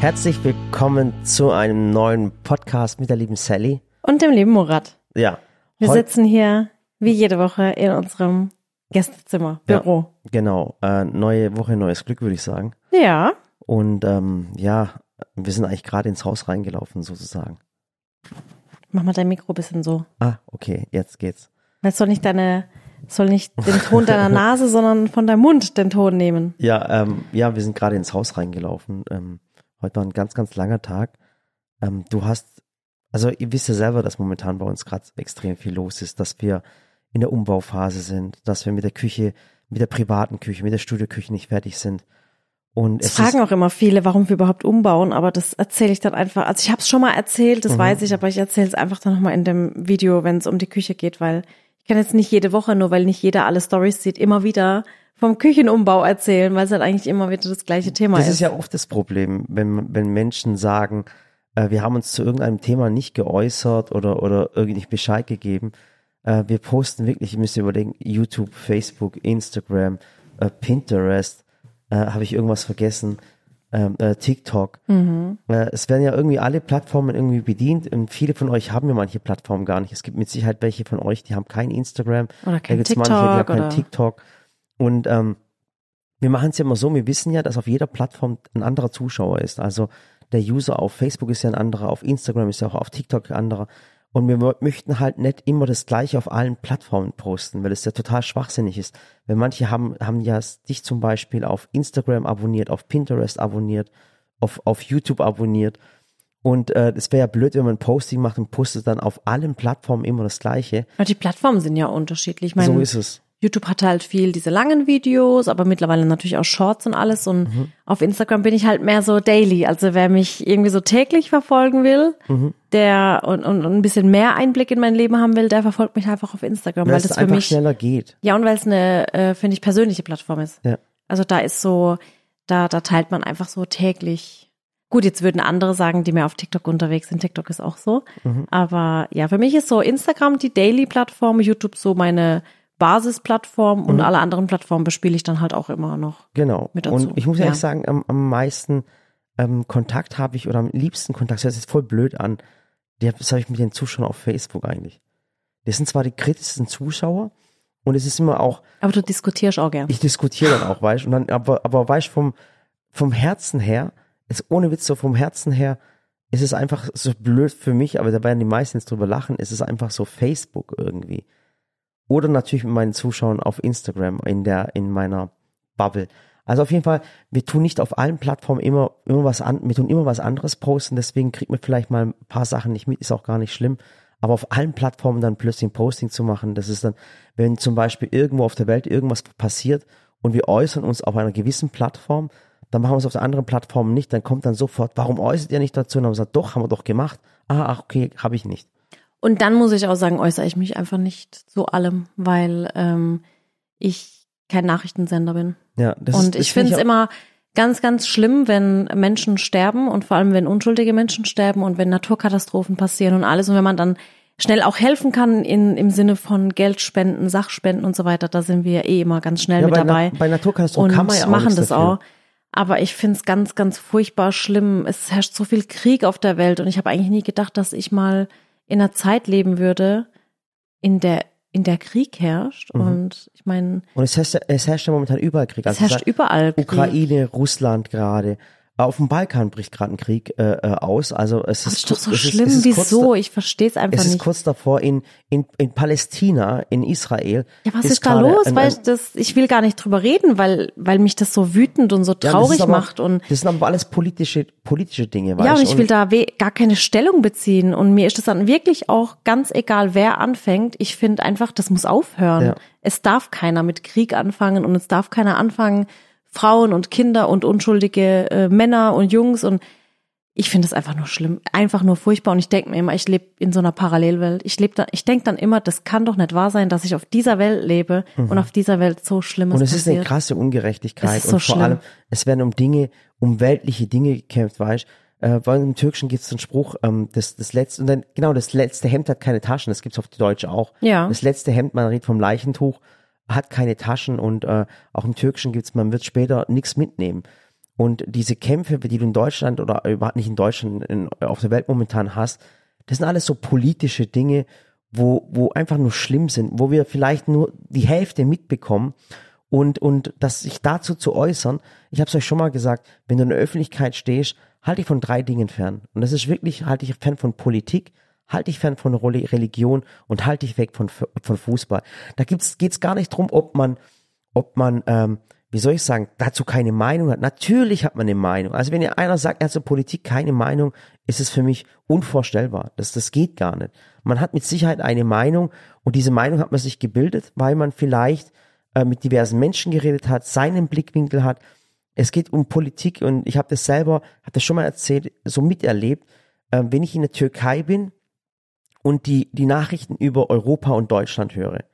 Herzlich willkommen zu einem neuen Podcast mit der lieben Sally. Und dem lieben Murat. Ja. Wir sitzen hier wie jede Woche in unserem Gästezimmer, ja, Büro. Genau. Äh, neue Woche, neues Glück, würde ich sagen. Ja. Und ähm, ja, wir sind eigentlich gerade ins Haus reingelaufen, sozusagen. Mach mal dein Mikro ein bisschen so. Ah, okay, jetzt geht's. Weil es soll nicht deine, soll nicht den Ton deiner Nase, sondern von deinem Mund den Ton nehmen. Ja, ähm, ja, wir sind gerade ins Haus reingelaufen. Ähm, heute war ein ganz, ganz langer Tag. Ähm, du hast, also ihr wisst ja selber, dass momentan bei uns gerade extrem viel los ist, dass wir in der Umbauphase sind, dass wir mit der Küche, mit der privaten Küche, mit der Studioküche nicht fertig sind. Und Es fragen auch immer viele, warum wir überhaupt umbauen, aber das erzähle ich dann einfach. Also ich habe es schon mal erzählt, Mhm. das weiß ich, aber ich erzähle es einfach dann nochmal in dem Video, wenn es um die Küche geht, weil ich kann jetzt nicht jede Woche, nur weil nicht jeder alle Stories sieht, immer wieder vom Küchenumbau erzählen, weil es halt eigentlich immer wieder das gleiche Thema das ist. ist ja oft das Problem, wenn, wenn Menschen sagen, äh, wir haben uns zu irgendeinem Thema nicht geäußert oder, oder irgendwie nicht Bescheid gegeben. Äh, wir posten wirklich, ihr müsst überlegen, YouTube, Facebook, Instagram, äh, Pinterest, äh, habe ich irgendwas vergessen, ähm, äh, TikTok. Äh, es werden ja irgendwie alle Plattformen irgendwie bedient und viele von euch haben ja manche Plattformen gar nicht. Es gibt mit Sicherheit welche von euch, die haben kein Instagram. Oder kein gibt's manche, die haben TikTok kein TikTok. Und ähm, wir machen es ja immer so, wir wissen ja, dass auf jeder Plattform ein anderer Zuschauer ist. Also der User auf Facebook ist ja ein anderer, auf Instagram ist ja auch auf TikTok ein anderer. Und wir mö- möchten halt nicht immer das Gleiche auf allen Plattformen posten, weil es ja total schwachsinnig ist. Weil manche haben, haben ja dich zum Beispiel auf Instagram abonniert, auf Pinterest abonniert, auf, auf YouTube abonniert. Und äh, es wäre ja blöd, wenn man ein Posting macht und postet dann auf allen Plattformen immer das Gleiche. Aber die Plattformen sind ja unterschiedlich. Ich meine, so ist es. YouTube hat halt viel diese langen Videos, aber mittlerweile natürlich auch Shorts und alles. Und Mhm. auf Instagram bin ich halt mehr so daily. Also wer mich irgendwie so täglich verfolgen will, Mhm. der und, und, und ein bisschen mehr Einblick in mein Leben haben will, der verfolgt mich einfach auf Instagram, Weil weil es das für einfach mich schneller geht. ja und weil es eine, äh, finde ich, persönliche Plattform ist. Ja. Also da ist so, da, da teilt man einfach so täglich. Gut, jetzt würden andere sagen, die mehr auf TikTok unterwegs sind. TikTok ist auch so. Mhm. Aber ja, für mich ist so Instagram die Daily-Plattform, YouTube so meine Basisplattform Mhm. und alle anderen Plattformen bespiele ich dann halt auch immer noch. Genau. mit dazu. Und ich muss Ja. ehrlich sagen, am, am meisten ähm, Kontakt habe ich oder am liebsten Kontakt, das hört jetzt voll blöd an, das habe ich mit den Zuschauern auf Facebook eigentlich. Das sind zwar die kritischsten Zuschauer und es ist immer auch, Aber du diskutierst auch gern. ich diskutiere dann auch, weißt und dann, aber, aber weißt vom, vom Herzen her, ist ohne Witz so vom Herzen her, ist es einfach so blöd für mich, aber da werden die meisten jetzt drüber lachen, ist es einfach so Facebook irgendwie. Oder natürlich mit meinen Zuschauern auf Instagram in der, in meiner Bubble. Also auf jeden Fall, wir tun nicht auf allen Plattformen immer, immer was an, wir tun immer was anderes posten, deswegen kriegt man vielleicht mal ein paar Sachen nicht mit, ist auch gar nicht schlimm. Aber auf allen Plattformen dann plötzlich ein Posting zu machen, das ist dann, wenn zum Beispiel irgendwo auf der Welt irgendwas passiert und wir äußern uns auf einer gewissen Plattform, dann machen wir es auf der anderen Plattform nicht, dann kommt dann sofort, warum äußert ihr nicht dazu? Und dann haben wir gesagt, doch, haben wir doch gemacht. Ah, ach, okay, habe ich nicht. Und dann muss ich auch sagen, äußere ich mich einfach nicht zu allem, weil ähm, ich kein Nachrichtensender bin. Ja, das und ist, ich finde es immer ganz, ganz schlimm, wenn Menschen sterben und vor allem, wenn unschuldige Menschen sterben und wenn Naturkatastrophen passieren und alles. Und wenn man dann schnell auch helfen kann in, im Sinne von Geldspenden, Sachspenden und so weiter, da sind wir eh immer ganz schnell Ja, mit bei, dabei. Na, bei Naturkatastrophen und kann man ja auch machen das dafür. auch. Aber ich finde es ganz, ganz furchtbar schlimm. Es herrscht so viel Krieg auf der Welt und ich habe eigentlich nie gedacht, dass ich mal in einer Zeit leben würde, in der in der Krieg herrscht. Mhm. Und ich meine, Und es herrscht, ja- es herrscht ja momentan überall Krieg. es Also herrscht seit überall Krieg. Ukraine, Russland gerade. Auf dem Balkan bricht gerade ein Krieg äh, äh, aus. Also es Das ist, ist doch so es ist, schlimm. es ist kurz Wieso? da- Ich verstehe es einfach Es ist nicht. kurz davor in, in, in Palästina, in Israel. Ja, was ist, da gerade los? ein- weil ich das, ich will gar nicht drüber reden, weil, weil mich das so wütend und so Ja, traurig ist aber, macht und das sind aber alles politische, politische Dinge, ja, und ich will da gar keine Stellung beziehen und mir ist es dann wirklich auch ganz egal, wer anfängt. Ich finde einfach, das muss aufhören. Ja. Es darf keiner mit Krieg anfangen und es darf keiner anfangen, Frauen und Kinder und unschuldige äh, Männer und Jungs und ich finde es einfach nur schlimm, einfach nur furchtbar und ich denke mir immer, ich lebe in so einer Parallelwelt. Ich lebe da, ich denke dann immer, das kann doch nicht wahr sein, dass ich auf dieser Welt lebe und auf dieser Welt so Schlimmes Mhm. Und es ist eine passiert. krasse Ungerechtigkeit. Es ist so und vor schlimm. allem, es werden um Dinge, um weltliche Dinge gekämpft, weißt äh, weil im Türkischen gibt es einen Spruch, ähm, das, das letzte, und dann, genau, das letzte Hemd hat keine Taschen, das gibt's auf die Deutsche auch. Ja. Das letzte Hemd, man redet vom Leichentuch, hat keine Taschen und äh, auch im Türkischen gibt's, man wird später nichts mitnehmen. Und diese Kämpfe, die du in Deutschland oder überhaupt nicht in Deutschland, in, auf der Welt momentan hast, das sind alles so politische Dinge, wo, wo einfach nur schlimm sind, wo wir vielleicht nur die Hälfte mitbekommen. Und, und das sich dazu zu äußern, ich habe es euch schon mal gesagt, wenn du in der Öffentlichkeit stehst, halte ich von drei Dingen fern. Und das ist wirklich, halte ich fern von Politik, halte ich fern von Religion und halte ich weg von, von Fußball. Da gibt's, geht's gar nicht drum, ob man, ob man, ähm, wie soll ich sagen, dazu keine Meinung hat. Natürlich hat man eine Meinung. Also wenn einer sagt, er hat zur Politik keine Meinung, ist es für mich unvorstellbar. Das, das geht gar nicht. Man hat mit Sicherheit eine Meinung und diese Meinung hat man sich gebildet, weil man vielleicht äh, mit diversen Menschen geredet hat, seinen Blickwinkel hat. Es geht um Politik und ich habe das selber, habe das schon mal erzählt, so miterlebt. Äh, wenn ich in der Türkei bin und die, die Nachrichten über Europa und Deutschland höre,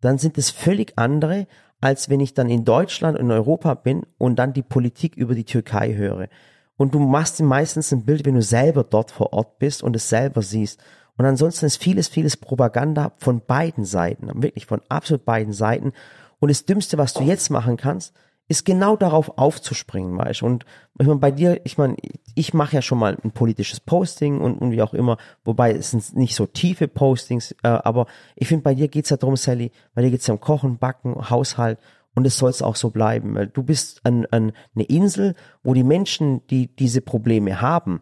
dann sind es völlig andere, als wenn ich dann in Deutschland und in Europa bin und dann die Politik über die Türkei höre. Und du machst meistens ein Bild, wenn du selber dort vor Ort bist und es selber siehst. Und ansonsten ist vieles, vieles Propaganda von beiden Seiten, wirklich von absolut beiden Seiten. Und das Dümmste, was du jetzt machen kannst, ist genau darauf aufzuspringen, weißt Und ich meine, bei dir, ich meine, ich mache ja schon mal ein politisches Posting und, und wie auch immer, wobei es sind nicht so tiefe Postings, äh, aber ich finde, bei dir geht's ja darum, Sally, bei dir geht's ja um Kochen, Backen, Haushalt und es soll es auch so bleiben, weil du bist an, an eine Insel, wo die Menschen, die diese Probleme haben,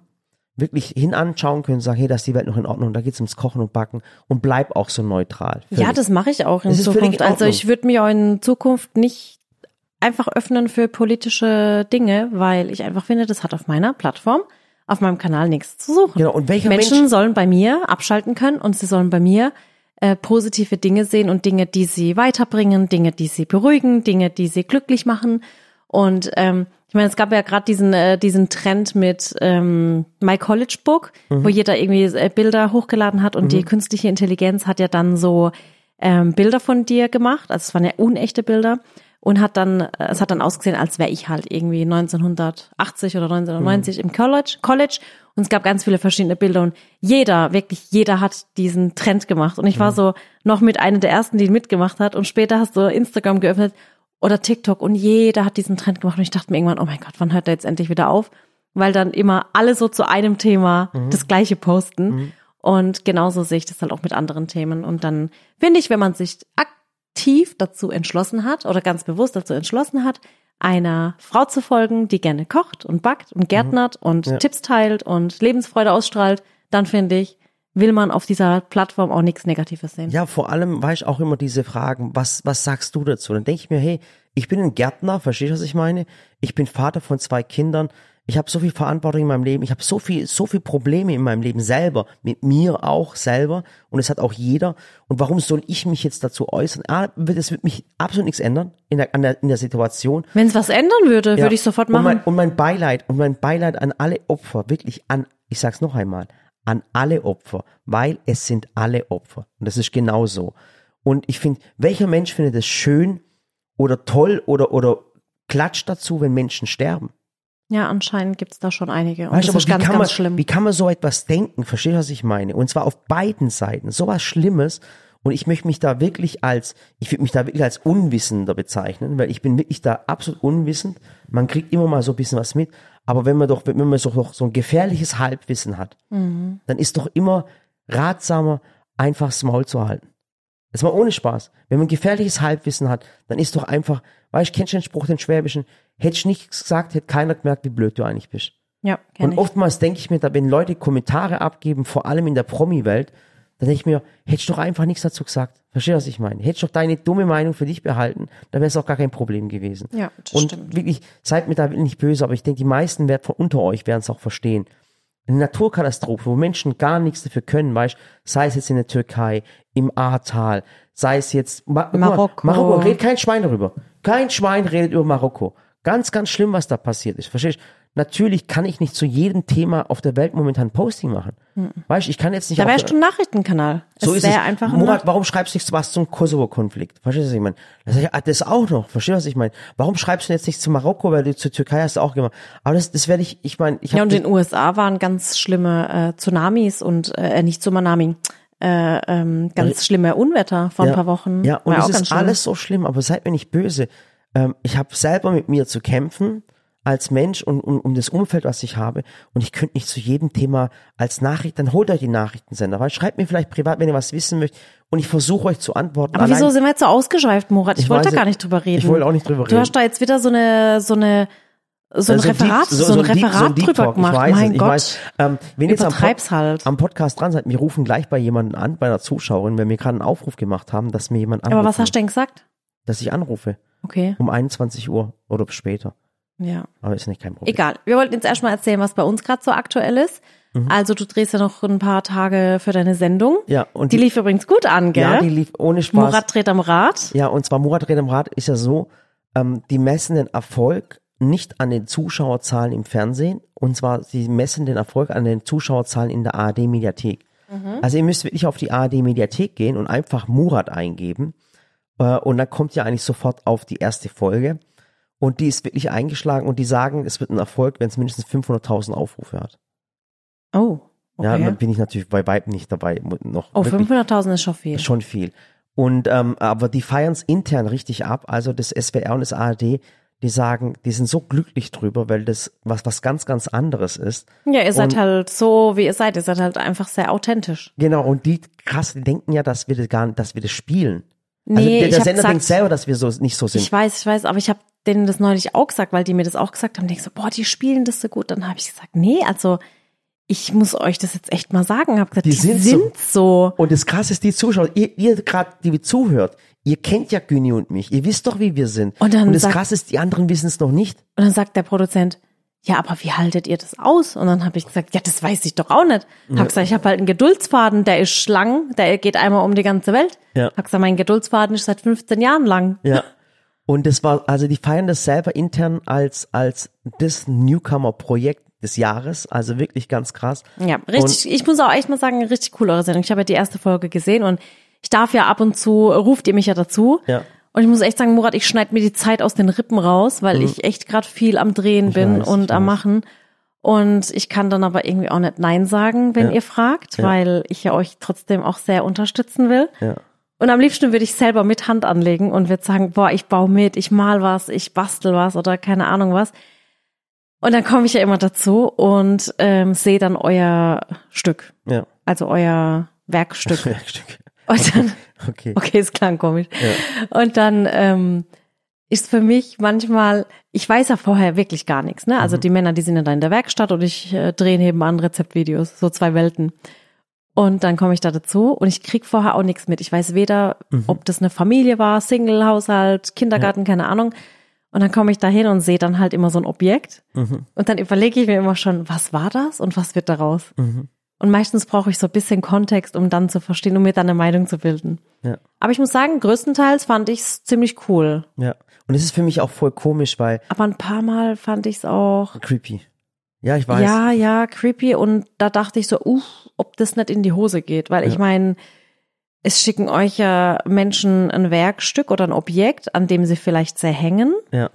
wirklich hinanschauen können, sagen, hey, da ist die Welt noch in Ordnung, da geht's ums Kochen und Backen und bleib auch so neutral. Völlig. Ja, das mache ich auch in das Zukunft. Also ich würde mich auch in Zukunft nicht einfach öffnen für politische Dinge, weil ich einfach finde, das hat auf meiner Plattform, auf meinem Kanal nichts zu suchen. Genau, und welcher Menschen Mensch sollen bei mir abschalten können und sie sollen bei mir äh, positive Dinge sehen und Dinge, die sie weiterbringen, Dinge, die sie beruhigen, Dinge, die sie glücklich machen. Und ähm, ich meine, es gab ja gerade diesen äh, diesen Trend mit ähm, My College Book, mhm. wo jeder irgendwie äh, Bilder hochgeladen hat und mhm. die künstliche Intelligenz hat ja dann so ähm, Bilder von dir gemacht, also es waren ja unechte Bilder und hat dann, äh, es hat dann ausgesehen, als wäre ich halt irgendwie 1980 oder 1990 mhm. im College, College und es gab ganz viele verschiedene Bilder und jeder, wirklich jeder hat diesen Trend gemacht und ich war mhm. so noch mit einer der ersten, die mitgemacht hat und später hast du Instagram geöffnet oder TikTok und jeder hat diesen Trend gemacht und ich dachte mir irgendwann, oh mein Gott, wann hört der jetzt endlich wieder auf? Weil dann immer alle so zu einem Thema mhm. das gleiche posten. Mhm. Und genauso sehe ich das halt auch mit anderen Themen. Und dann finde ich, wenn man sich aktiv dazu entschlossen hat oder ganz bewusst dazu entschlossen hat, einer Frau zu folgen, die gerne kocht und backt und gärtnert mhm. und ja. Tipps teilt und Lebensfreude ausstrahlt, dann finde ich, will man auf dieser Plattform auch nichts Negatives sehen. Ja, vor allem war ich auch immer diese Fragen, was, was sagst du dazu? Dann denke ich mir, hey, ich bin ein Gärtner, verstehst du, was ich meine? Ich bin Vater von zwei Kindern. Ich habe so viel Verantwortung in meinem Leben. Ich habe so viel, so viel Probleme in meinem Leben selber, mit mir auch selber. Und es hat auch jeder. Und warum soll ich mich jetzt dazu äußern? Ah, das wird mich absolut nichts ändern in der, der, in der Situation. Wenn es was ändern würde, ja. würde ich sofort machen. Und mein, und mein Beileid und mein Beileid an alle Opfer, wirklich an, ich sag's noch einmal, an alle Opfer, weil es sind alle Opfer. Und das ist genau so. Und ich finde, welcher Mensch findet es schön oder toll oder, oder klatscht dazu, wenn Menschen sterben? Ja, anscheinend gibt's da schon einige. Und weißt, das ist ganz, ganz man, schlimm. Wie kann man so etwas denken? Verstehst du, was ich meine? Und zwar auf beiden Seiten. So was Schlimmes. Und ich möchte mich da wirklich als, ich würde mich da wirklich als Unwissender bezeichnen, weil ich bin wirklich da absolut unwissend. Man kriegt immer mal so ein bisschen was mit. Aber wenn man doch, wenn man so, so ein gefährliches Halbwissen hat, mhm. dann ist doch immer ratsamer, einfach das Maul zu halten. Das war ohne Spaß. Wenn man gefährliches Halbwissen hat, dann ist doch einfach, weißt du, kennst du den Spruch, den Schwäbischen, hätte ich nichts gesagt, hätte keiner gemerkt, wie blöd du eigentlich bist. Ja, Und ich. oftmals denke ich mir da, wenn Leute Kommentare abgeben, vor allem in der Promi-Welt, dann denke ich mir, hättest du doch einfach nichts dazu gesagt. Verstehst du, was ich meine? Hättest du doch deine dumme Meinung für dich behalten, dann wäre es auch gar kein Problem gewesen. Ja, das Und stimmt. wirklich, seid mir da nicht böse, aber ich denke, die meisten werden von unter euch werden es auch verstehen. Eine Naturkatastrophe, wo Menschen gar nichts dafür können, weißt, sei es jetzt in der Türkei, im Ahrtal, sei es jetzt Ma Marokko. Marokko, redet kein Schwein darüber. Kein Schwein redet über Marokko. Ganz, ganz schlimm, was da passiert ist. Verstehst du? Natürlich kann ich nicht zu jedem Thema auf der Welt momentan Posting machen. Mhm. Weißt du, ich kann jetzt nicht. Da wärst du ein Nachrichtenkanal. So es ist es. Einfach Murat, warum schreibst du nicht was zum Kosovo-Konflikt? Verstehst du, was ich meine? Das, ah, das auch noch. Verstehst du, was ich meine? Warum schreibst du jetzt nicht zu Marokko, weil du zur Türkei hast du auch gemacht? Aber das, das werde ich, ich meine, ich habe. Ja, und in den USA waren ganz schlimme äh, Tsunamis und äh, nicht Tsunami. Äh, ähm, ganz ja. schlimme Unwetter vor ja. ein paar Wochen. Ja, und es ist alles so schlimm, aber seid mir nicht böse. Ähm, ich habe selber mit mir zu kämpfen, als Mensch und um, um das Umfeld, was ich habe. Und ich könnte nicht zu jedem Thema als Nachricht, dann holt euch die Nachrichtensender, weil schreibt mir vielleicht privat, wenn ihr was wissen möchtet. Und ich versuche euch zu antworten. Aber Allein- wieso sind wir jetzt so ausgeschweift, Murat? Ich, Ich wollte da gar nicht. drüber reden. Ich wollte auch nicht drüber Du reden. hast da jetzt wieder so eine, so eine, so ein Referat, Deep- so, ein Referat Deep drüber gemacht. Ich weiß, mein ich Gott. weiß. Ähm, wenn ihr jetzt am, Pod halt. am Podcast dran seid, wir rufen gleich bei jemandem an, bei einer Zuschauerin, wenn wir gerade einen Aufruf gemacht haben, dass mir jemand anruft. Aber was hast du denn gesagt? Dass ich anrufe. Okay, Um 21 Uhr oder später. Ja. Aber ist nicht kein Problem. Egal. Wir wollten jetzt erstmal erzählen, was bei uns gerade so aktuell ist. Mhm. Also du drehst ja noch ein paar Tage für deine Sendung. Ja, und Die lief übrigens gut an, gell? ja, die lief ohne Spaß. Murat dreht am Rad. Ja, und zwar Murat Red am Rad ist ja so, ähm, die messen den Erfolg nicht an den Zuschauerzahlen im Fernsehen, und zwar sie messen den Erfolg an den Zuschauerzahlen in der ARD Mediathek. Also ihr müsst wirklich auf die ARD Mediathek gehen und einfach Murat eingeben äh, und dann kommt ihr eigentlich sofort auf die erste Folge und die ist wirklich eingeschlagen und die sagen, es wird ein Erfolg, wenn es mindestens 500.000 Aufrufe hat. Oh, Ja, okay. dann bin ich natürlich bei weitem nicht dabei, noch oh, wirklich 500.000 ist schon viel. Schon viel. Und ähm, aber die feiern es intern richtig ab. Also das SWR und das ARD, die sagen, die sind so glücklich drüber, weil das was was ganz ganz anderes ist. Ja, ihr seid Und- halt so, wie ihr seid. Ihr seid halt einfach sehr authentisch. Genau. Und die krass, die denken ja, dass wir das gar, nicht- dass wir das spielen. Also Nee, der, ich der hab Sender gesagt, denkt selber, dass wir so nicht so sind. ich weiß, ich weiß, aber ich habe denen das neulich auch gesagt, weil die mir das auch gesagt haben. Denk so, boah, die spielen das so gut. Dann habe ich gesagt, nee, also ich muss euch das jetzt echt mal sagen. Hab gesagt, Die die, sind sind, so. so. und das krasse ist, die Zuschauer, ihr, ihr gerade, die mir zuhört, ihr kennt ja Günni und mich. Ihr wisst doch, wie wir sind. Und dann das sagt- krasse ist, die anderen wissen es noch nicht. Und dann sagt der Produzent, ja, aber wie haltet ihr das aus? Und dann habe ich gesagt, ja, das weiß ich doch auch nicht. Hab gesagt, ich habe halt einen Geduldsfaden, der ist lang, der geht einmal um die ganze Welt. Ja. Hab gesagt, mein Geduldsfaden ist seit 15 Jahren lang. Ja. Und das war, also die feiern das selber intern als, als das Newcomer-Projekt des Jahres. Also wirklich ganz krass. Ja, richtig, ich muss auch echt mal sagen, richtig cool eure Sendung. Ich habe ja die erste Folge gesehen und ich darf ja ab und zu, ruft ihr mich ja dazu. Ja. Und ich muss echt sagen, Murat, ich schneide mir die Zeit aus den Rippen raus, weil ich echt gerade viel am Drehen bin weiß, und ich am weiß. Machen. Und ich kann dann aber irgendwie auch nicht Nein sagen, wenn Ja. ihr fragt, Ja. weil ich ja euch trotzdem auch sehr unterstützen will. Ja. Und am liebsten würde ich selber mit Hand anlegen und würde sagen, boah, ich baue mit, ich mal was, ich bastel was oder keine Ahnung was. Und dann komme ich ja immer dazu und ähm, sehe dann euer Stück, Ja. also euer Werkstück. Werkstück. Und dann, Okay. okay, es klang komisch. Und dann ähm, ist für mich manchmal, ich weiß ja vorher wirklich gar nichts, ne? Mhm. Also die Männer, die sind ja da in der Werkstatt und ich äh, drehe nebenan Rezeptvideos, so zwei Welten. Und dann komme ich da dazu und ich krieg vorher auch nichts mit. Ich weiß weder, Mhm. ob das eine Familie war, Single-Haushalt, Kindergarten, keine Ahnung. Und dann komme ich da hin und sehe dann halt immer so ein Objekt. Mhm. Und dann überlege ich mir immer schon, was war das und was wird daraus? Mhm. Und meistens brauche ich so ein bisschen Kontext, um dann zu verstehen, um mir dann eine Meinung zu bilden. Ja. Aber ich muss sagen, größtenteils fand ich es ziemlich cool. Ja. Und es ist für mich auch voll komisch, weil Aber ein paar Mal fand ich es auch, creepy. Ja, ich weiß. ja, ja, creepy. Und da dachte ich so, uff, ob das nicht in die Hose geht. Weil ich Ja. meine, es schicken euch ja Menschen ein Werkstück oder ein Objekt, an dem sie vielleicht sehr hängen. Ja.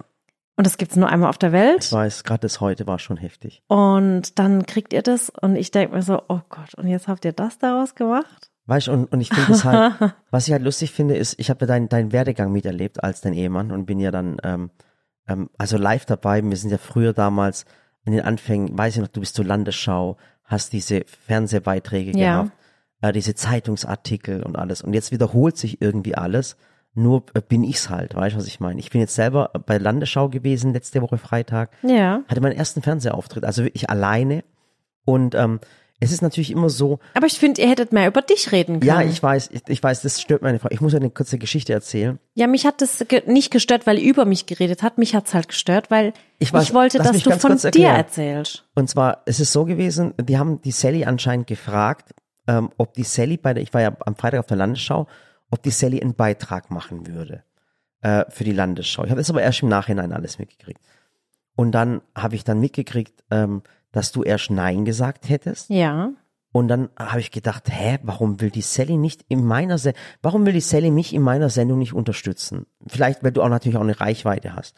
Und das gibt's nur einmal auf der Ich Welt. weiß, gerade das heute war schon heftig. Und dann kriegt ihr das und ich denke mir so, oh Gott, und jetzt habt ihr das daraus gemacht? Weißt du, und, und ich finde es halt, was ich halt lustig finde, ist, ich habe ja deinen deinen Werdegang miterlebt als dein Ehemann und bin ja dann ähm, ähm, also live dabei. Wir sind ja früher damals in den Anfängen, weiß ich noch, du bist zur Landesschau, hast diese Fernsehbeiträge Ja. gehabt, äh, diese Zeitungsartikel und alles. Und jetzt wiederholt sich irgendwie alles. Nur äh, bin ich's halt, weißt du, was ich meine? Ich bin jetzt selber bei Landesschau gewesen, letzte Woche Freitag Ja. hatte meinen ersten Fernsehauftritt, also wirklich alleine. Und ähm, es ist natürlich immer so, Aber ich finde, ihr hättet mehr über dich reden können. ja, ich weiß, ich, ich weiß, das stört meine Frau. Ich muss ja eine kurze Geschichte erzählen. Ja, mich hat das ge nicht gestört, weil über mich geredet hat. Mich hat's halt gestört, weil Ich ich, weiß, wollte, lass dass du von dir erzählst. Und zwar, es ist so gewesen, die haben die Sally anscheinend gefragt, ähm, ob die Sally bei der, ich war ja am Freitag auf der Landesschau, ob die Sally einen Beitrag machen würde äh, für die Landesschau. Ich habe das aber erst im Nachhinein alles mitgekriegt. Und dann habe ich dann mitgekriegt, ähm, dass du erst Nein gesagt hättest. Ja. Und dann habe ich gedacht, hä, warum will die Sally nicht in meiner Se warum will die Sally mich in meiner Sendung nicht unterstützen? Vielleicht, weil du auch natürlich auch eine Reichweite hast.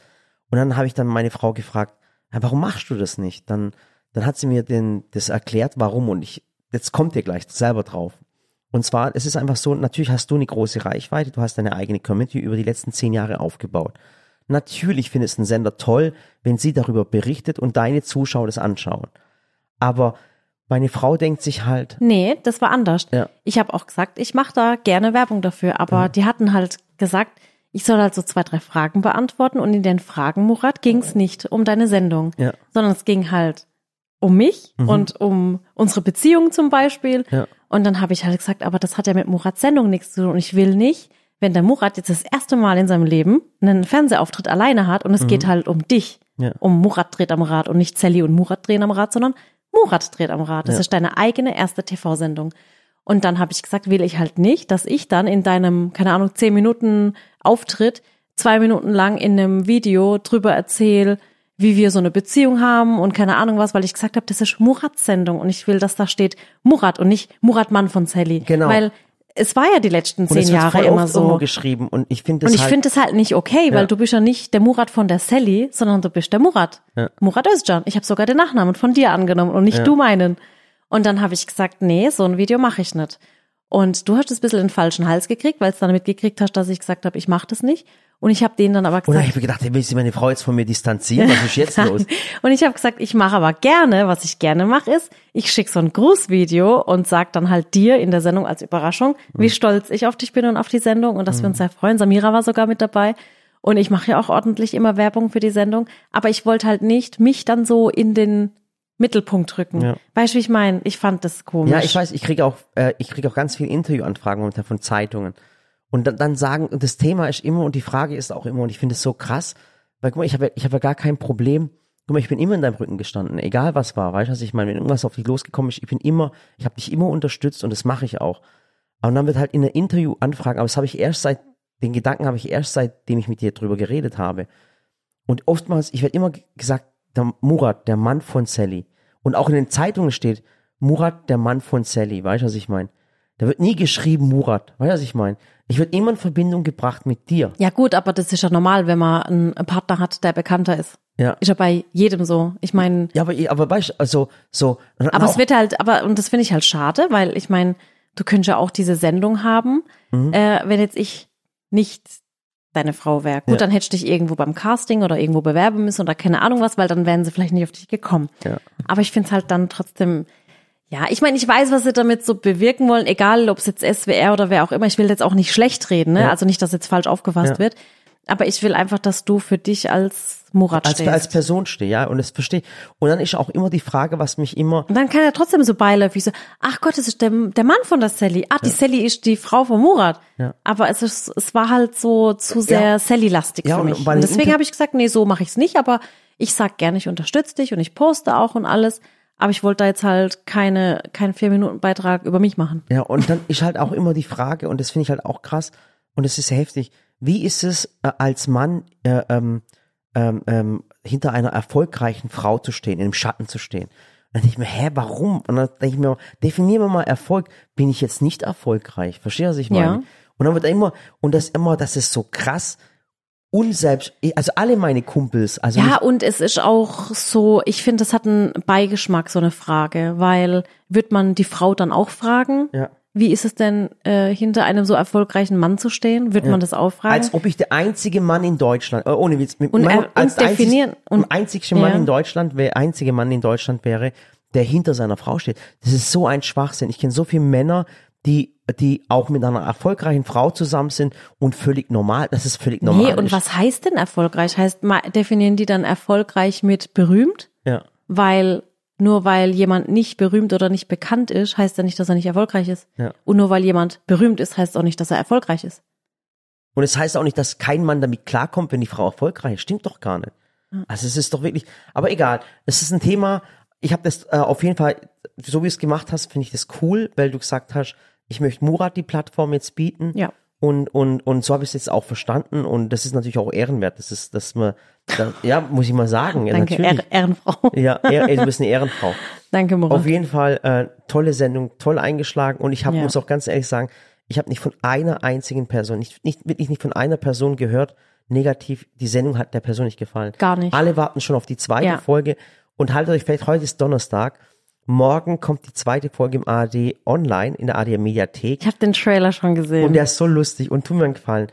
Und dann habe ich dann meine Frau gefragt, "Ja, warum machst du das nicht? Dann, dann hat sie mir den, das erklärt, warum. Und ich, jetzt kommt ihr gleich selber drauf. Und zwar, es ist einfach so, natürlich hast du eine große Reichweite, du hast deine eigene Community über die letzten zehn Jahre aufgebaut. Natürlich findet es ein Sender toll, wenn sie darüber berichtet und deine Zuschauer das anschauen. Aber meine Frau denkt sich halt, Nee, das war anders. Ja. Ich habe auch gesagt, ich mache da gerne Werbung dafür, aber die hatten halt gesagt, ich soll halt so zwei, drei Fragen beantworten und in den Fragen, Murat, ging es nicht um deine Sendung, Ja. sondern es ging halt um mich und um unsere Beziehung zum Beispiel. Ja. Und dann habe ich halt gesagt, aber das hat ja mit Murats Sendung nichts zu tun und ich will nicht, wenn der Murat jetzt das erste Mal in seinem Leben einen Fernsehauftritt alleine hat und es geht halt um dich, Ja. um Murat dreht am Rad und nicht Sally und Murat drehen am Rad, sondern Murat dreht am Rad. Das Ja. ist deine eigene erste TV-Sendung. Und dann habe ich gesagt, will ich halt nicht, dass ich dann in deinem, keine Ahnung, zehn Minuten Auftritt zwei Minuten lang in einem Video drüber erzähle, wie wir so eine Beziehung haben und keine Ahnung was, weil ich gesagt habe, das ist Murats Sendung und ich will, dass da steht Murat und nicht Murat Mann von Sally. Genau. Weil es war ja die letzten zehn Jahre immer so. geschrieben und ich finde das Und ich halt, finde es halt nicht okay, weil Ja. du bist ja nicht der Murat von der Sally, sondern du bist der Murat. Ja. Murat Özcan. Ich habe sogar den Nachnamen von dir angenommen und nicht Ja. du meinen. Und dann habe ich gesagt, nee, so ein Video mache ich nicht. Und du hast es ein bisschen in den falschen Hals gekriegt, weil du dann mitgekriegt hast, dass ich gesagt habe, ich mache das nicht. Und ich habe denen dann aber gesagt, habe ich mir gedacht, will sich meine Frau jetzt von mir distanzieren? Was ist jetzt los? und ich habe gesagt, ich mache aber gerne, was ich gerne mache, ist, ich schicke so ein Grußvideo und sag dann halt dir in der Sendung als Überraschung, wie stolz ich auf dich bin und auf die Sendung und dass wir uns sehr freuen. Samira war sogar mit dabei. Und ich mache ja auch ordentlich immer Werbung für die Sendung. Aber ich wollte halt nicht mich dann so in den Mittelpunkt rücken. Ja. Weißt du, wie ich meine? Ich fand das komisch. Ja, ich weiß, ich kriege auch, äh, ich kriege auch ganz viele Interviewanfragen momentan von Zeitungen. Und dann, dann sagen, und das Thema ist immer, und die Frage ist auch immer, und ich finde es so krass, weil guck mal, ich habe ich hab ja gar kein Problem. Guck mal, ich bin immer in deinem Rücken gestanden, egal was war, weißt du, was ich meine? Wenn irgendwas auf dich losgekommen ist, ich bin immer, ich habe dich immer unterstützt und das mache ich auch. Und dann wird halt in einer Interview anfragen, aber das habe ich erst seit, den Gedanken habe ich erst seitdem ich mit dir drüber geredet habe. Und oftmals, ich werde immer gesagt, der Murat, der Mann von Sally. Und auch in den Zeitungen steht, Murat, der Mann von Sally. Weißt du, was ich meine? Da wird nie geschrieben Murat. Weißt du, was ich meine? Ich werde immer in Verbindung gebracht mit dir. ja gut, aber das ist ja normal, wenn man einen Partner hat, der bekannter ist. Ja. Ist ja bei jedem so. Ich meine, Ja, aber, aber weißt du, also, so. Aber es wird halt, aber, und das finde ich halt schade, weil ich meine, du könntest ja auch diese Sendung haben, Mhm. äh, wenn jetzt ich nicht deine Frau wäre. Gut, Ja. dann hättest du dich irgendwo beim Casting oder irgendwo bewerben müssen oder keine Ahnung was, weil dann wären sie vielleicht nicht auf dich gekommen. Ja. Aber ich finde es halt dann trotzdem, ja, ich meine, ich weiß, was sie damit so bewirken wollen, egal ob es jetzt SWR oder wer auch immer. Ich will jetzt auch nicht schlecht reden, ne? Ja. Also nicht, dass jetzt falsch aufgefasst wird. Aber ich will einfach, dass du für dich als Murat als, stehst. als Person stehe, ja, und das verstehe. ich. Und dann ist auch immer die Frage, was mich immer, Und dann kann er trotzdem so beiläufig so, ach Gott, das ist der, der Mann von der Sally. Ah, die Sally ist die Frau von Murat. Ja. Aber es, ist, es war halt so zu sehr Ja. Sally-lastig Ja, für und mich. Und den deswegen habe ich gesagt, nee, so mache ich es nicht, aber ich sag gerne, ich unterstütze dich und ich poste auch und alles. Aber ich wollte da jetzt halt keine, keinen Vier-Minuten-Beitrag über mich machen. ja, und dann ist halt auch immer die Frage, und das finde ich halt auch krass, und es ist heftig, wie ist es äh, als Mann äh, ähm, ähm, ähm, hinter einer erfolgreichen Frau zu stehen, in dem Schatten zu stehen? Und dann denke ich mir, hä, warum? Und dann denke ich mir, definieren wir mal Erfolg. Bin ich jetzt nicht erfolgreich? Verstehst du, was ich meine? Ja. Und dann wird immer, und das immer, das ist so krass, unselbst, also alle meine Kumpels, also Ja, und es ist auch so, ich finde, das hat einen Beigeschmack, so eine Frage, weil wird man die Frau dann auch fragen? ja. Wie ist es denn, äh, hinter einem so erfolgreichen Mann zu stehen? Wird man das auch fragen? als ob ich der einzige Mann in Deutschland, äh, ohne Witz, mit Und er- als der einzig- definieren- und- einzigste Mann ja. in Deutschland, wäre einzige Mann in Deutschland wäre, der hinter seiner Frau steht. Das ist so ein Schwachsinn. Ich kenne so viele Männer, die, die auch mit einer erfolgreichen Frau zusammen sind und völlig normal, das ist völlig normal. Nee, und ist. was heißt denn erfolgreich? Heißt, definieren die dann erfolgreich mit berühmt? Ja. Weil, nur weil jemand nicht berühmt oder nicht bekannt ist, heißt ja nicht, dass er nicht erfolgreich ist. Ja. Und nur weil jemand berühmt ist, heißt auch nicht, dass er erfolgreich ist. Und es heißt auch nicht, dass kein Mann damit klarkommt, wenn die Frau erfolgreich ist. Stimmt doch gar nicht. Also es ist doch wirklich, aber egal. Es ist ein Thema, ich habe das äh, auf jeden Fall, so wie du es gemacht hast, finde ich das cool, weil du gesagt hast, ich möchte Murat die Plattform jetzt bieten. Ja. Und, und, und so habe ich es jetzt auch verstanden. Und das ist natürlich auch ehrenwert. Das ist, dass man, da, ja, muss ich mal sagen. Ja, Danke, natürlich. Ehr Ehrenfrau. Ja, er, du bist eine Ehrenfrau. Danke, Murat. Auf jeden Fall äh, tolle Sendung, toll eingeschlagen und ich habe Ja. muss auch ganz ehrlich sagen, ich habe nicht von einer einzigen Person, nicht, nicht wirklich nicht von einer Person gehört, negativ, die Sendung hat der Person nicht gefallen. Gar nicht. Alle warten schon auf die zweite Ja. Folge und haltet euch fest, heute ist Donnerstag. Morgen kommt die zweite Folge im ARD online, in der ARD Mediathek. Ich habe den Trailer schon gesehen. Und der ist so lustig und tut mir einen Gefallen.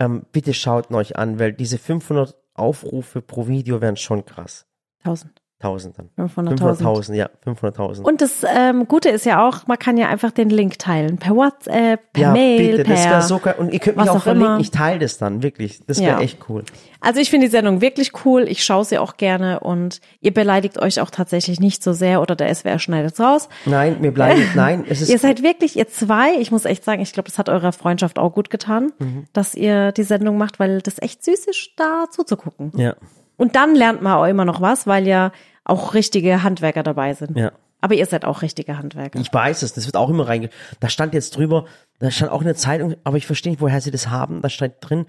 Ähm, bitte schaut ihn euch an, weil diese 500 Aufrufe pro Video wären schon krass. 1000. 1000 dann. 500.000. 500.000, ja, 500.000. Und das ähm, Gute ist ja auch, man kann ja einfach den Link teilen. Per WhatsApp, per ja, Mail, bitte, per... das wäre so geil. Und ihr könnt mich auch auch verlinken, ich teile das dann, wirklich. Das wäre Ja. echt cool. Also ich finde die Sendung wirklich cool. Ich schaue sie auch gerne und ihr beleidigt euch auch tatsächlich nicht so sehr oder der SWR schneidet raus. Nein, mir bleiben, nein, es ist, Ihr seid wirklich, ihr zwei, ich muss echt sagen, ich glaube, das hat eurer Freundschaft auch gut getan, Mhm. dass ihr die Sendung macht, weil das echt süß ist, da zuzugucken. ja, Und dann lernt man auch immer noch was, weil ja auch richtige Handwerker dabei sind. ja. Aber ihr seid auch richtige Handwerker. Ich weiß es, das wird auch immer reinge... Da stand jetzt drüber, da stand auch in der Zeitung, aber ich verstehe nicht, woher sie das haben. Da steht drin,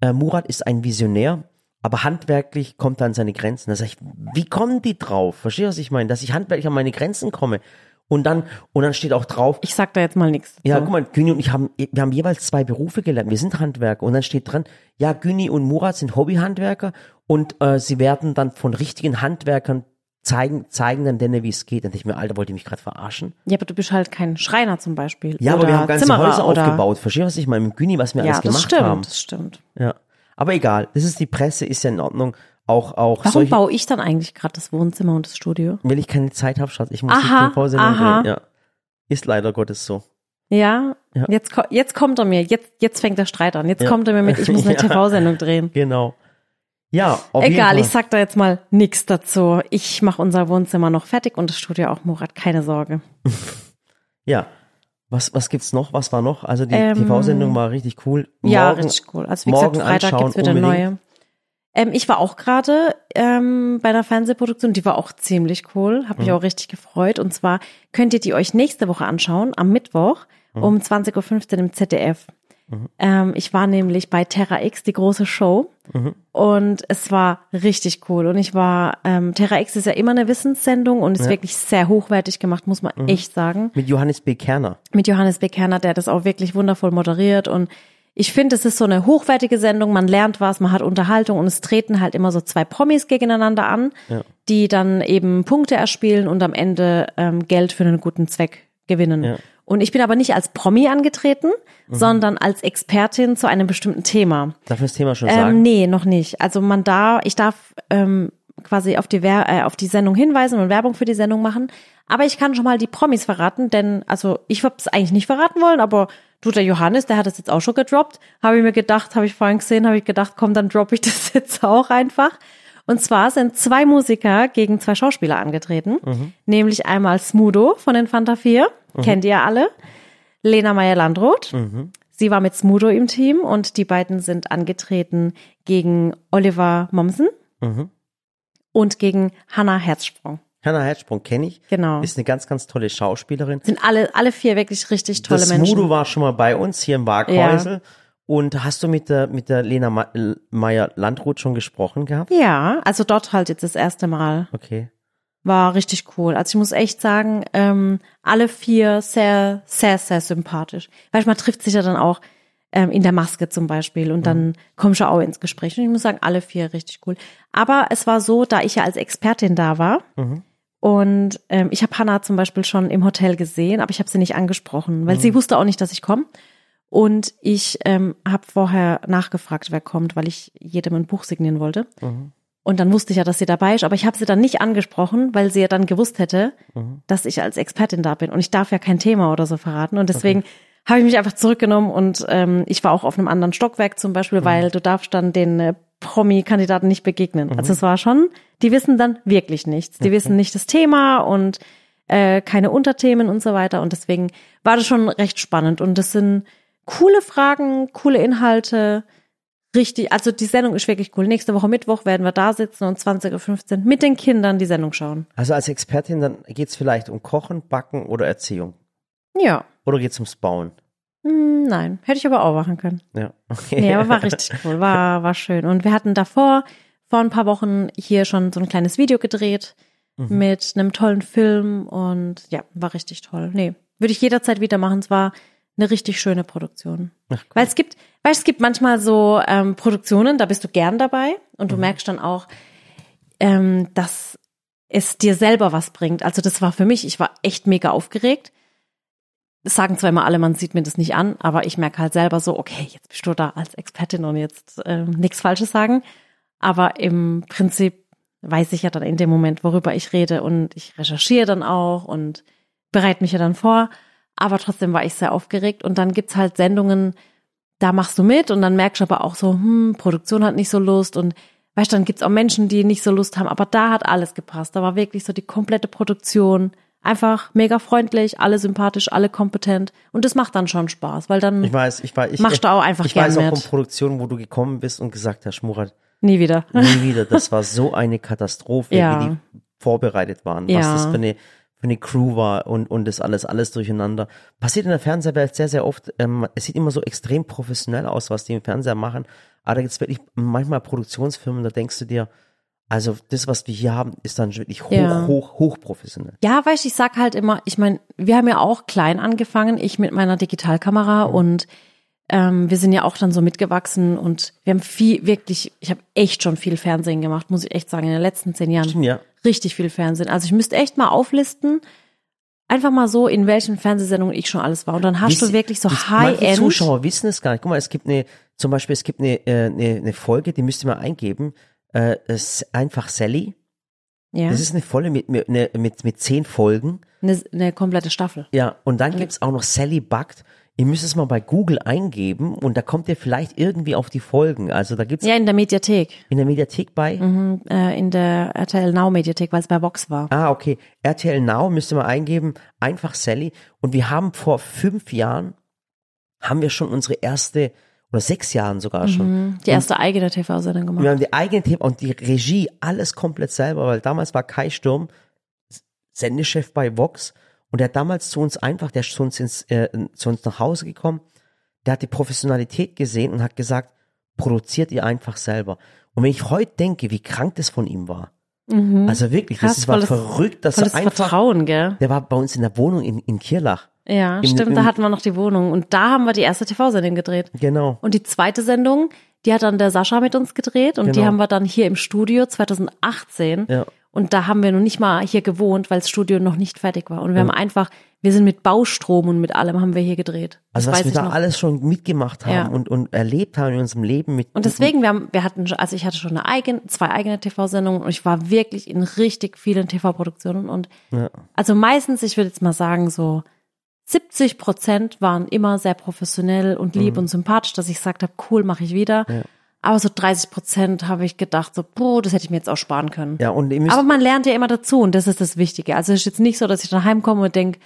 äh, Murat ist ein Visionär, aber handwerklich kommt er an seine Grenzen. Da sag ich, wie kommen die drauf? Verstehst du, was ich meine? Dass ich handwerklich an meine Grenzen komme. Und dann, und dann steht auch drauf, Ich sag da jetzt mal nichts. ja, guck mal, Güni und ich haben, wir haben jeweils zwei Berufe gelernt. Wir sind Handwerker. Und dann steht dran, ja, Güni und Murat sind Hobbyhandwerker und äh, sie werden dann von richtigen Handwerkern zeigen, zeigen dann denen, wie es geht. Dann dachte ich mir, Alter, wollt ihr mich gerade verarschen? Ja, aber du bist halt kein Schreiner zum Beispiel. Ja, aber wir haben ganze Zimmerer Häuser oder, aufgebaut. Verstehst du, was ich meine? Mit Güni, was wir Ja, alles das gemacht stimmt, haben. das stimmt. Ja. Aber egal, das ist die Presse, ist ja in Ordnung. Auch, auch Warum solche, baue ich dann eigentlich gerade das Wohnzimmer und das Studio? wenn ich keine Zeit habe, Schatz, ich muss Aha, die TV-Sendung aha. drehen. Ja. Ist leider Gottes so. Ja, Ja. Jetzt, jetzt kommt er mir, jetzt, jetzt fängt der Streit an. Jetzt Ja. kommt er mir mit, ich muss eine Ja. TV-Sendung drehen. Genau. Ja, auf Egal, ich sag da jetzt mal nichts dazu. Ich mache unser Wohnzimmer noch fertig und das Studio auch, Murat, keine Sorge. Ja. Was, was gibt's noch? Was war noch? Also die Ähm, TV-Sendung war richtig cool. ja, Morgen- richtig cool. Also wie gesagt, Freitag gibt's wieder unbedingt. neue. Ähm, ich war auch gerade ähm, bei einer Fernsehproduktion, die war auch ziemlich cool, habe mich Mhm. auch richtig gefreut. Und zwar könnt ihr die euch nächste Woche anschauen, am Mittwoch Mhm. um 20.15 Uhr im ZDF. Ähm, ich war nämlich bei Terra X, die große Show. Mhm. Und es war richtig cool. Und ich war, ähm, Terra X ist ja immer eine Wissenssendung und ist Ja. wirklich sehr hochwertig gemacht, muss man echt sagen Mit Johannes B. Kerner. mit Johannes B. Kerner, der das auch wirklich wundervoll moderiert. Und ich finde, es ist so eine hochwertige Sendung. Man lernt was, man hat Unterhaltung und es treten halt immer so zwei Promis gegeneinander an, Ja. die dann eben Punkte erspielen und am Ende ähm, Geld für einen guten Zweck gewinnen. Ja. Und ich bin aber nicht als Promi angetreten, sondern als Expertin zu einem bestimmten Thema. Darf ich das Thema schon Ähm, sagen? nee, noch nicht. Also man da, ich darf ähm, quasi auf die, Wer äh, auf die Sendung hinweisen und Werbung für die Sendung machen. Aber ich kann schon mal die Promis verraten, denn also ich habe es eigentlich nicht verraten wollen, aber du, der Johannes, der hat es jetzt auch schon gedroppt. Habe ich mir gedacht, habe ich vorhin gesehen, habe ich gedacht, komm, dann droppe ich das jetzt auch einfach. Und zwar sind zwei Musiker gegen zwei Schauspieler angetreten, nämlich einmal Smudo von den Fanta 4, kennt ihr alle, Lena Meyer-Landrut. Sie war mit Smudo im Team und die beiden sind angetreten gegen Oliver Mommsen Mhm. und gegen Hannah Herzsprung. Hannah Herzsprung kenne ich. Genau. Ist eine ganz, ganz tolle Schauspielerin. Sind alle, alle vier wirklich richtig tolle das Menschen. Smudo war schon mal bei uns hier im Waghäusel. Und hast du mit der, mit der Lena Meyer-Landrut schon gesprochen gehabt? Ja, also dort halt jetzt das erste Mal. Okay. War richtig cool. Also ich muss echt sagen, ähm, alle vier sehr, sehr, sehr sympathisch. Weil man trifft sich ja dann auch ähm, in der Maske zum Beispiel und dann kommst du auch ins Gespräch. Und ich muss sagen, alle vier richtig cool. Aber es war so, da ich ja als Expertin da war und ähm, ich habe Hannah zum Beispiel schon im Hotel gesehen, aber ich habe sie nicht angesprochen, weil sie wusste auch nicht, dass ich komme. Und ich ähm, habe vorher nachgefragt, wer kommt, weil ich jedem ein Buch signieren wollte. Und dann wusste ich ja, dass sie dabei ist, aber ich habe sie dann nicht angesprochen, weil sie ja dann gewusst hätte, dass ich als Expertin da bin. Und ich darf ja kein Thema oder so verraten. Und deswegen habe ich mich einfach zurückgenommen und ähm, ich war auch auf einem anderen Stockwerk zum Beispiel, weil du darfst dann den äh, Promi-Kandidaten nicht begegnen. Also es war schon, die wissen dann wirklich nichts. Die wissen nicht das Thema und äh, keine Unterthemen und so weiter. Und deswegen war das schon recht spannend. Und das sind coole Fragen, coole Inhalte. Richtig, also die Sendung ist wirklich cool. Nächste Woche Mittwoch werden wir da sitzen und 20.15 Uhr mit den Kindern die Sendung schauen. Also als Expertin, dann geht's vielleicht um Kochen, Backen oder Erziehung. Ja. Oder geht's ums Bauen? Hm, nein, hätte ich aber auch machen können. Ja. Okay. Nee, aber war richtig cool, war, war schön. Und wir hatten davor, vor ein paar Wochen, hier schon so ein kleines Video gedreht mit einem tollen Film und ja, war richtig toll. Nee, würde ich jederzeit wieder machen. Es war eine richtig schöne Produktion. Ach, cool. Weil es gibt, weißt, es gibt manchmal so ähm, Produktionen, da bist du gern dabei und du merkst dann auch, ähm, dass es dir selber was bringt. Also das war für mich, ich war echt mega aufgeregt. Das sagen zwar immer alle, man sieht mir das nicht an, aber ich merke halt selber so, okay, jetzt bist du da als Expertin und jetzt ähm, nichts Falsches sagen. Aber im Prinzip weiß ich ja dann in dem Moment, worüber ich rede und ich recherchiere dann auch und bereite mich ja dann vor. Aber trotzdem war ich sehr aufgeregt und dann gibt's halt Sendungen, da machst du mit und dann merkst du aber auch so, hm, Produktion hat nicht so Lust und weißt du, dann gibt's auch Menschen, die nicht so Lust haben, aber da hat alles gepasst. Da war wirklich so die komplette Produktion einfach mega freundlich, alle sympathisch, alle kompetent und das macht dann schon Spaß, weil dann Ich weiß, ich weiß, ich, machst du auch einfach ich weiß auch mit. von Produktionen, wo du gekommen bist und gesagt hast, Murat, Nie wieder. nie wieder. Das war so eine Katastrophe, Ja. wie die vorbereitet waren, was Ja. das für eine für eine Crew war und und das alles alles durcheinander. Passiert in der Fernsehwelt sehr sehr oft. Ähm, es sieht immer so extrem professionell aus, was die im Fernseher machen. Aber da gibt's wirklich manchmal Produktionsfirmen, da denkst du dir, also das, was wir hier haben, ist dann wirklich hoch Ja. hoch hoch professionell. Ja, weißt du, ich sag halt immer, ich meine, wir haben ja auch klein angefangen, ich mit meiner Digitalkamera und ähm, wir sind ja auch dann so mitgewachsen und wir haben viel, wirklich, ich habe echt schon viel Fernsehen gemacht, muss ich echt sagen, in den letzten zehn Jahren. Ja. Richtig viel Fernsehen. Also ich müsste echt mal auflisten, einfach mal so, in welchen Fernsehsendungen ich schon alles war. Und dann hast Wisst- du wirklich so High-End. Zuschauer wissen es gar nicht. Guck mal, es gibt eine, zum Beispiel, es gibt eine, äh, eine, eine Folge, die müsst ihr mal eingeben. Äh, es ist einfach Sally. Ja, Das ist eine volle mit, mit, mit, mit zehn Folgen. eine, eine komplette Staffel. Ja, und dann gibt's auch noch Sally Backt. Ihr müsst es mal bei Google eingeben und da kommt ihr vielleicht irgendwie auf die Folgen. Also da gibt's Ja, in der Mediathek, in der Mediathek bei. äh, in der RTL Now Mediathek, weil es bei Vox war. Ah, okay. RTL Now müsst ihr mal eingeben. Einfach Sally. Und wir haben vor fünf Jahren, haben wir schon unsere erste, oder sechs Jahren sogar schon, Die erste eigene TV-Sendung gemacht. Wir haben die eigene Thema und die Regie, alles komplett selber, weil damals war Kai Sturm Sendechef bei Vox und der hat damals zu uns einfach, der ist zu uns, ins, äh, zu uns nach Hause gekommen, der hat die Professionalität gesehen und hat gesagt, produziert ihr einfach selber. Und wenn ich heute denke, wie krank das von ihm war, also wirklich, Mhm. Krass, das war volles- verrückt, dass er einfach, Vertrauen, gell? der war bei uns in der Wohnung in, in Kirlach. Ja, Im- stimmt, im- da hatten wir noch die Wohnung. Und da haben wir die erste TV-Sendung gedreht. Genau. Und die zweite Sendung, die hat dann der Sascha mit uns gedreht und die Genau. haben wir dann hier im Studio 2018. Ja. Und da haben wir noch nicht mal hier gewohnt, weil das Studio noch nicht fertig war. Und wir haben einfach, wir sind mit Baustrom und mit allem haben wir hier gedreht. Das Also was weiß wir ich da noch. alles schon mitgemacht haben Ja. und, und erlebt haben in unserem Leben mit. Und deswegen, wir haben, wir hatten, schon- also ich hatte schon eine eigene, zwei eigene TV-Sendungen und ich war wirklich in richtig vielen TV-Produktionen und Ja. also meistens, ich würde jetzt mal sagen, so 70 Prozent waren immer sehr professionell und Mhm. lieb und sympathisch, dass ich gesagt habe, cool, mache ich wieder. Aber so 30 Prozent habe ich gedacht, so, boah, das hätte ich mir jetzt auch sparen können. Ja, und Aber man lernt ja immer dazu und das ist das Wichtige. Also es ist jetzt nicht so, dass ich dann heimkomme und denke,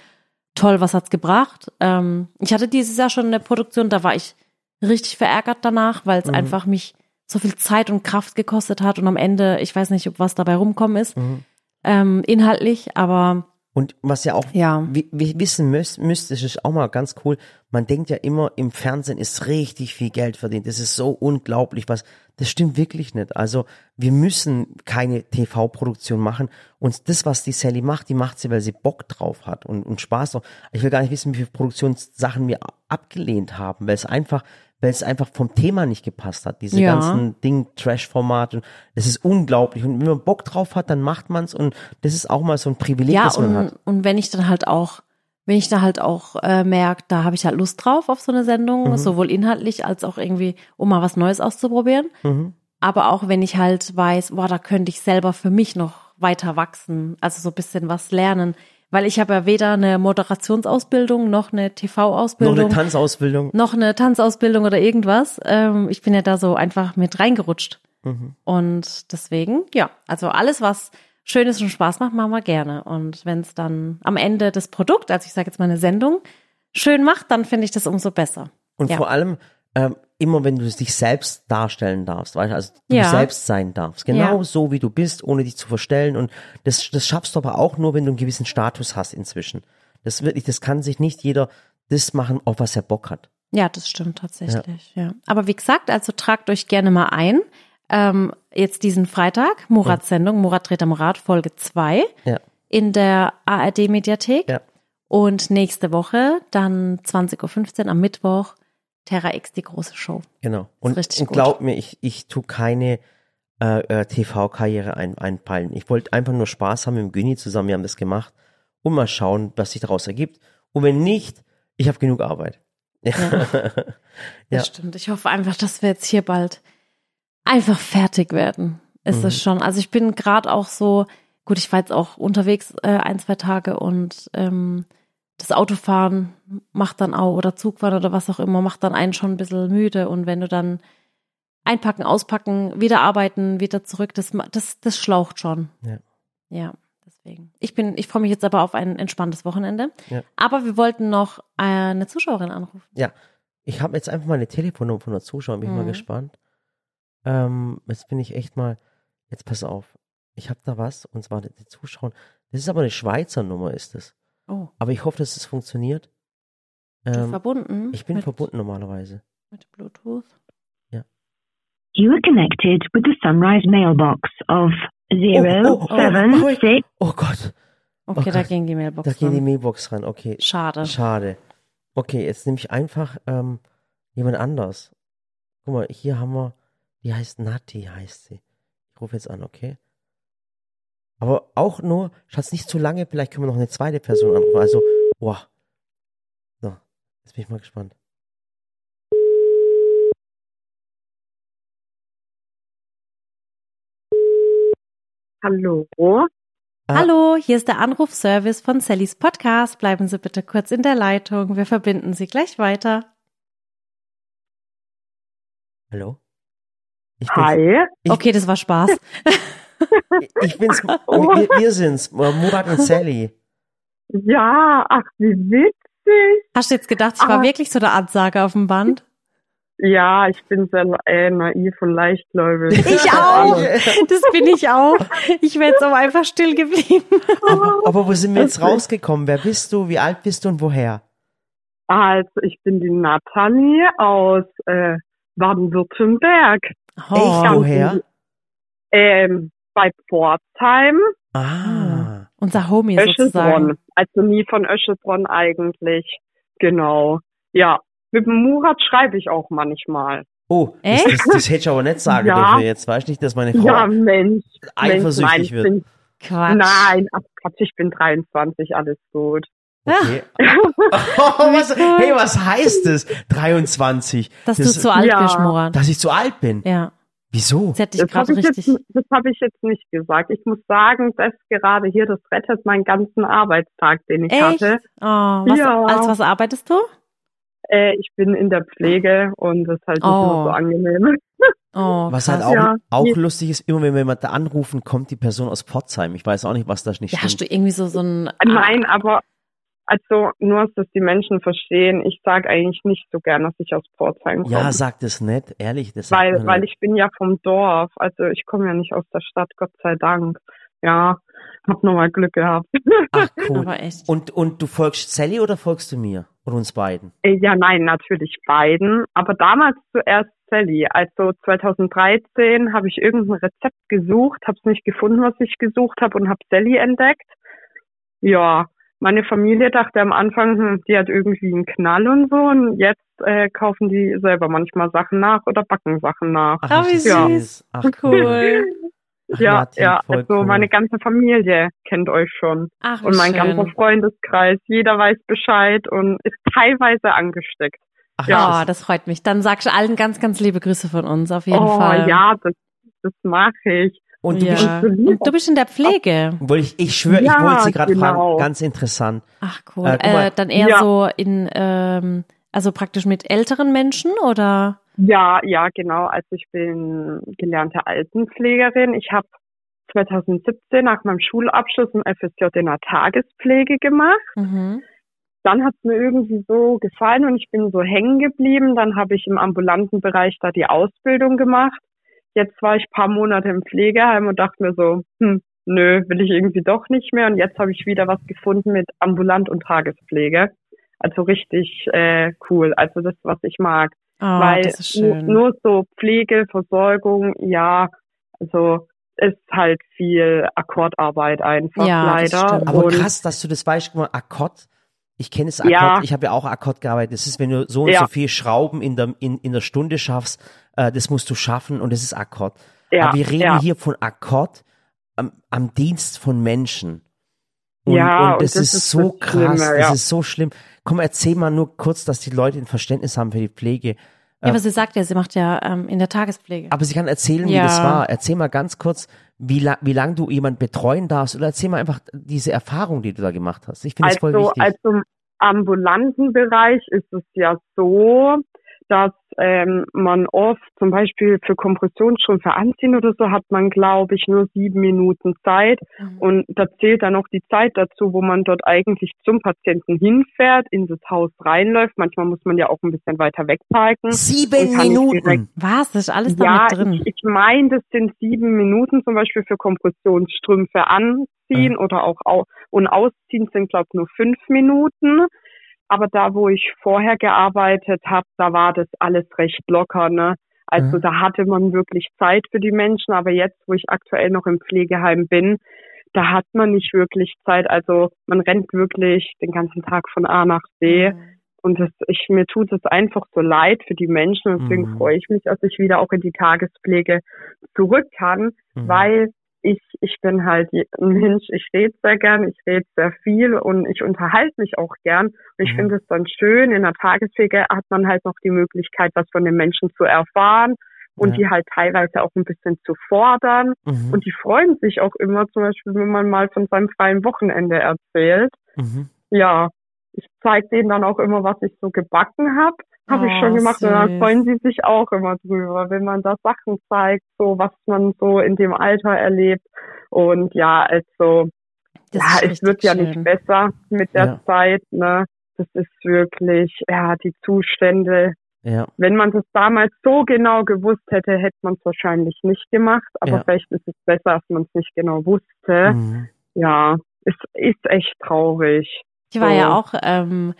toll, was hat's gebracht? Ähm, ich hatte dieses Jahr schon eine Produktion, da war ich richtig verärgert danach, weil es Mhm. einfach mich so viel Zeit und Kraft gekostet hat und am Ende, ich weiß nicht, ob was dabei rumkommen ist, Mhm. ähm, inhaltlich, aber Und was ja auch Ja. wi- wi- wissen müsst, müsst, das ist auch mal ganz cool. Man denkt ja immer, im Fernsehen ist richtig viel Geld verdient. Das ist so unglaublich, was. Das stimmt wirklich nicht. Also wir müssen keine TV-Produktion machen. Und das, was die Sally macht, die macht sie, weil sie Bock drauf hat und, und Spaß drauf. Ich will gar nicht wissen, wie viele Produktionssachen wir abgelehnt haben, weil es einfach, weil es einfach vom Thema nicht gepasst hat. Diese Ja. ganzen Ding, Trash-Format. Und es ist unglaublich. Und wenn man Bock drauf hat, dann macht man's. Und das ist auch mal so ein Privileg, ja, das man hat. und, und wenn ich dann halt auch, wenn ich da halt auch äh, merke, da habe ich halt Lust drauf auf so eine Sendung, Mhm. sowohl inhaltlich als auch irgendwie, um mal was Neues auszuprobieren. Mhm. Aber auch wenn ich halt weiß, boah, da könnte ich selber für mich noch weiter wachsen, also so ein bisschen was lernen. Weil ich habe ja weder eine Moderationsausbildung noch eine Noch TV-Ausbildung. eine Tanzausbildung. noch eine Tanzausbildung oder irgendwas. Ähm, ich bin ja da so einfach mit reingerutscht. Mhm. Und deswegen, ja, also alles, was schön ist und Spaß macht, machen wir gerne. Und wenn es dann am Ende das Produkt, also ich sage jetzt mal eine Sendung, schön macht, dann finde ich das umso besser. Und Ja. vor allem, ähm, immer wenn du dich selbst darstellen darfst, weißt du, also du Ja. selbst sein darfst. Genau Ja. so, wie du bist, ohne dich zu verstellen. Und das, das schaffst du aber auch nur, wenn du einen gewissen Status hast inzwischen. Das wirklich, das kann sich nicht jeder das machen, auf was er Bock hat. Ja, das stimmt tatsächlich. Ja. Aber wie gesagt, also tragt euch gerne mal ein. Ähm, jetzt diesen Freitag, Murats Sendung, Murat dreht am Rad, Folge 2 Ja. in der ARD-Mediathek. Ja. Und nächste Woche, dann 20.15 Uhr am Mittwoch, Terra X, die große Show. Genau. Und, und gut. glaub mir, ich, ich tu keine äh, äh, TV-Karriere ein, einpeilen. Ich wollte einfach nur Spaß haben mit Güni zusammen, wir haben das gemacht und mal schauen, was sich daraus ergibt. Und wenn nicht, ich habe genug Arbeit. Das Ja. stimmt. Ich hoffe einfach, dass wir jetzt hier bald einfach fertig werden. Ist es schon. Also ich bin gerade auch so, gut, ich war jetzt auch unterwegs äh, ein, zwei Tage und ähm, das Autofahren macht dann auch, oder Zugfahren oder was auch immer, macht dann einen schon ein bisschen müde. Und wenn du dann einpacken, auspacken, wieder arbeiten, wieder zurück, das, das, das schlaucht schon. Ja. Ja, deswegen. Ich bin, ich freue mich jetzt aber auf ein entspanntes Wochenende. Ja. Aber wir wollten noch eine Zuschauerin anrufen. Ja, ich habe jetzt einfach mal eine Telefonnummer von der Zuschauerin, bin ich mal Mhm. gespannt. Ähm, jetzt bin ich echt mal, jetzt pass auf, ich habe da was, und zwar die, die Zuschauer, das ist aber eine Schweizer Nummer, ist es. Oh, Aber ich hoffe, dass es funktioniert. bist du Ähm, verbunden? ich bin mit, verbunden normalerweise. Mit Bluetooth. You are connected with the Sunrise mailbox of zero oh, oh, seven oh, six. Oh Gott, Okay, Oh da Gott. ging die Mailbox da geht die ran. Mailbox ran, okay. Schade. Schade. Okay, jetzt nehme ich einfach ähm, jemand anders. Guck mal, hier haben wir, die heißt Nati, heißt sie. Ich rufe jetzt an, okay? Aber auch nur, Schatz, nicht zu lange, vielleicht können wir noch eine zweite Person anrufen. Also, boah. So, jetzt bin ich mal gespannt. Hallo. Ah, Hallo, hier ist der Anrufservice von Sallys Podcast. Bleiben Sie bitte kurz in der Leitung. Wir verbinden Sie gleich weiter. Hallo? Hi. Ich- Okay, das war Spaß. ich bin's, wir, wir sind's, Murat und Sally. Ja, ach, wie witzig. Hast du jetzt gedacht, ich war Ah. wirklich so der Ansage auf dem Band? Ja, ich bin sehr äh, naiv und leichtgläubig. Ich auch. Das bin ich auch. Ich wäre jetzt aber einfach still geblieben. Aber, aber wo sind wir jetzt rausgekommen? Wer bist du? Wie alt bist du und woher? Also, ich bin die Nathalie aus äh, Baden-Württemberg. Oh. Woher? Ähm, bei Pforzheim, Ah. Unser Homie sozusagen. Öschelbronn. Also nie von Öschelbronn eigentlich. Genau. Ja, mit dem Murat schreibe ich auch manchmal. Oh, das, Echt? das, das hätte ich aber nicht sagen Ja. dürfen jetzt. Weißt du nicht, dass meine Frau Ja, Mensch. eifersüchtig Mensch, nein, ich wird. Bin, Quatsch. nein, ach Quatsch, ich bin 23, alles gut. Okay. Oh, was, hey, was heißt das? 23. Dass das, du zu alt Ja. bist, Murat. Dass ich zu alt bin. Ja, Wieso? das hätte ich Das habe gerade ich, richtig. jetzt, das hab ich jetzt nicht gesagt. Ich muss sagen, das gerade hier, das rettet meinen ganzen Arbeitstag, den ich Echt? hatte. Oh, was, Ja. Als was arbeitest du? Äh, ich bin in der Pflege und das ist halt nicht Oh. nur so angenehm. Oh, Was krass. halt auch, Ja. auch lustig ist, immer wenn wir jemanden anrufen, kommt die Person aus Pforzheim. Ich weiß auch nicht, was das nicht Ja, hast du stimmt. irgendwie so, so ein. Nein, aber also nur, dass die Menschen verstehen, ich sage eigentlich nicht so gern, dass ich aus Pforzheim komme. Ja, sag das nicht, ehrlich. Das weil, weil nicht. ich bin ja vom Dorf. Also ich komme ja nicht aus der Stadt, Gott sei Dank. Ja, hab nochmal Glück gehabt. Ach, cool. Aber echt. Und, und du folgst Sally oder folgst du mir? Oder uns beiden? Äh, Ja, nein, natürlich beiden. Aber damals zuerst Sally. Also 2013 habe ich irgendein Rezept gesucht, habe es nicht gefunden, was ich gesucht habe und habe Sally entdeckt. Ja, meine Familie dachte am Anfang, hm, die hat irgendwie einen Knall und so. Und jetzt äh, kaufen die selber manchmal Sachen nach oder backen Sachen nach. Ah, wie ist das süß. Ach, Cool. Ach, ja, Nati, ja, also cool. meine ganze Familie kennt euch schon. Ach, Und mein schön. ganzer Freundeskreis, jeder weiß Bescheid und ist teilweise angesteckt. Ach, Ja, das das freut mich. Dann sagst du allen ganz, ganz liebe Grüße von uns, auf jeden oh Fall. ja, das, das mache ich. Und du ja. bist. Und du bist in der Pflege. wollte ich, ich schwöre, ich Ja, wollte sie gerade genau. fragen, ganz interessant. Ach cool. Äh. Äh, dann eher Ja. so in, ähm, also praktisch mit älteren Menschen oder? Ja, ja, genau. Also ich bin gelernte Altenpflegerin. Ich habe 2017 nach meinem Schulabschluss ein FSJ in der Tagespflege gemacht. Mhm. Dann hat es mir irgendwie so gefallen und ich bin so hängen geblieben. Dann habe ich im ambulanten Bereich da die Ausbildung gemacht. Jetzt war ich paar Monate im Pflegeheim und dachte mir so, hm, nö, will ich irgendwie doch nicht mehr. Und jetzt habe ich wieder was gefunden mit ambulant und Tagespflege. Also richtig äh, cool. Also das, was ich mag. Oh, weil das ist schön. nur so Pflege, Versorgung, ja, also ist halt viel Akkordarbeit einfach Ja, das leider. stimmt. Aber und krass, dass du das mal, Akkord. Ich kenne es Akkord, Ja. ich habe ja auch Akkord gearbeitet. Das ist, wenn du so und Ja. so viel Schrauben in der, in, in der Stunde schaffst, äh, das musst du schaffen und das ist Akkord. ja, Aber wir reden hier von Akkord am, am Dienst von Menschen. Und, Ja, und das, und ist das ist so das krass, Schlimme, das ist so schlimm. Komm, erzähl mal nur kurz, dass die Leute ein Verständnis haben für die Pflege. Ja, aber sie sagt ja, sie macht ja ähm, in der Tagespflege. Aber sie kann erzählen, wie Ja. das war. Erzähl mal ganz kurz, wie, la wie lang du jemand betreuen darfst oder erzähl mal einfach diese Erfahrung, die du da gemacht hast. Ich finde das voll Also, wichtig. also im ambulanten Bereich ist es ja so, dass ähm, man oft zum Beispiel für Kompressionsstrümpfe anziehen oder so hat man, glaube ich, nur sieben Minuten Zeit. Mhm. Und da zählt dann auch die Zeit dazu, wo man dort eigentlich zum Patienten hinfährt, in das Haus reinläuft. Manchmal muss man ja auch ein bisschen weiter wegparken. Sieben Minuten. Was? Das ist alles da Ja, mit drin. ich, ich meine, das sind sieben Minuten zum Beispiel für Kompressionsstrümpfe anziehen oder auch au und ausziehen sind, glaube ich, nur fünf Minuten. Aber da, wo ich vorher gearbeitet habe, da war das alles recht locker. Ne? Also Mhm. da hatte man wirklich Zeit für die Menschen. Aber jetzt, wo ich aktuell noch im Pflegeheim bin, da hat man nicht wirklich Zeit. Also man rennt wirklich den ganzen Tag von A nach B. Und das, ich, mir tut es einfach so leid für die Menschen. Und Deswegen Mhm. freue ich mich, dass ich wieder auch in die Tagespflege zurück kann, Mhm. weil ich, ich bin halt ein Mensch, ich rede sehr gern, ich rede sehr viel und ich unterhalte mich auch gern. Und ich Mhm. finde es dann schön, in der Tagespflege hat man halt noch die Möglichkeit, was von den Menschen zu erfahren und Ja. die halt teilweise auch ein bisschen zu fordern. Mhm. Und die freuen sich auch immer, zum Beispiel, wenn man mal von seinem freien Wochenende erzählt Mhm. ja, ich zeige denen dann auch immer, was ich so gebacken habe. Habe ich Oh, schon gemacht und dann süß. freuen sie sich auch immer drüber, wenn man da Sachen zeigt, so was man so in dem Alter erlebt. Und ja, also Das ja, es wird ja schön. nicht besser mit der Ja. Zeit, ne? Das ist wirklich, ja, die Zustände. Ja. Wenn man das damals so genau gewusst hätte, hätte man es wahrscheinlich nicht gemacht. Aber Ja. vielleicht ist es besser, dass man es nicht genau wusste. Mhm. Ja, es ist echt traurig. Ich war So. ja auch, ähm,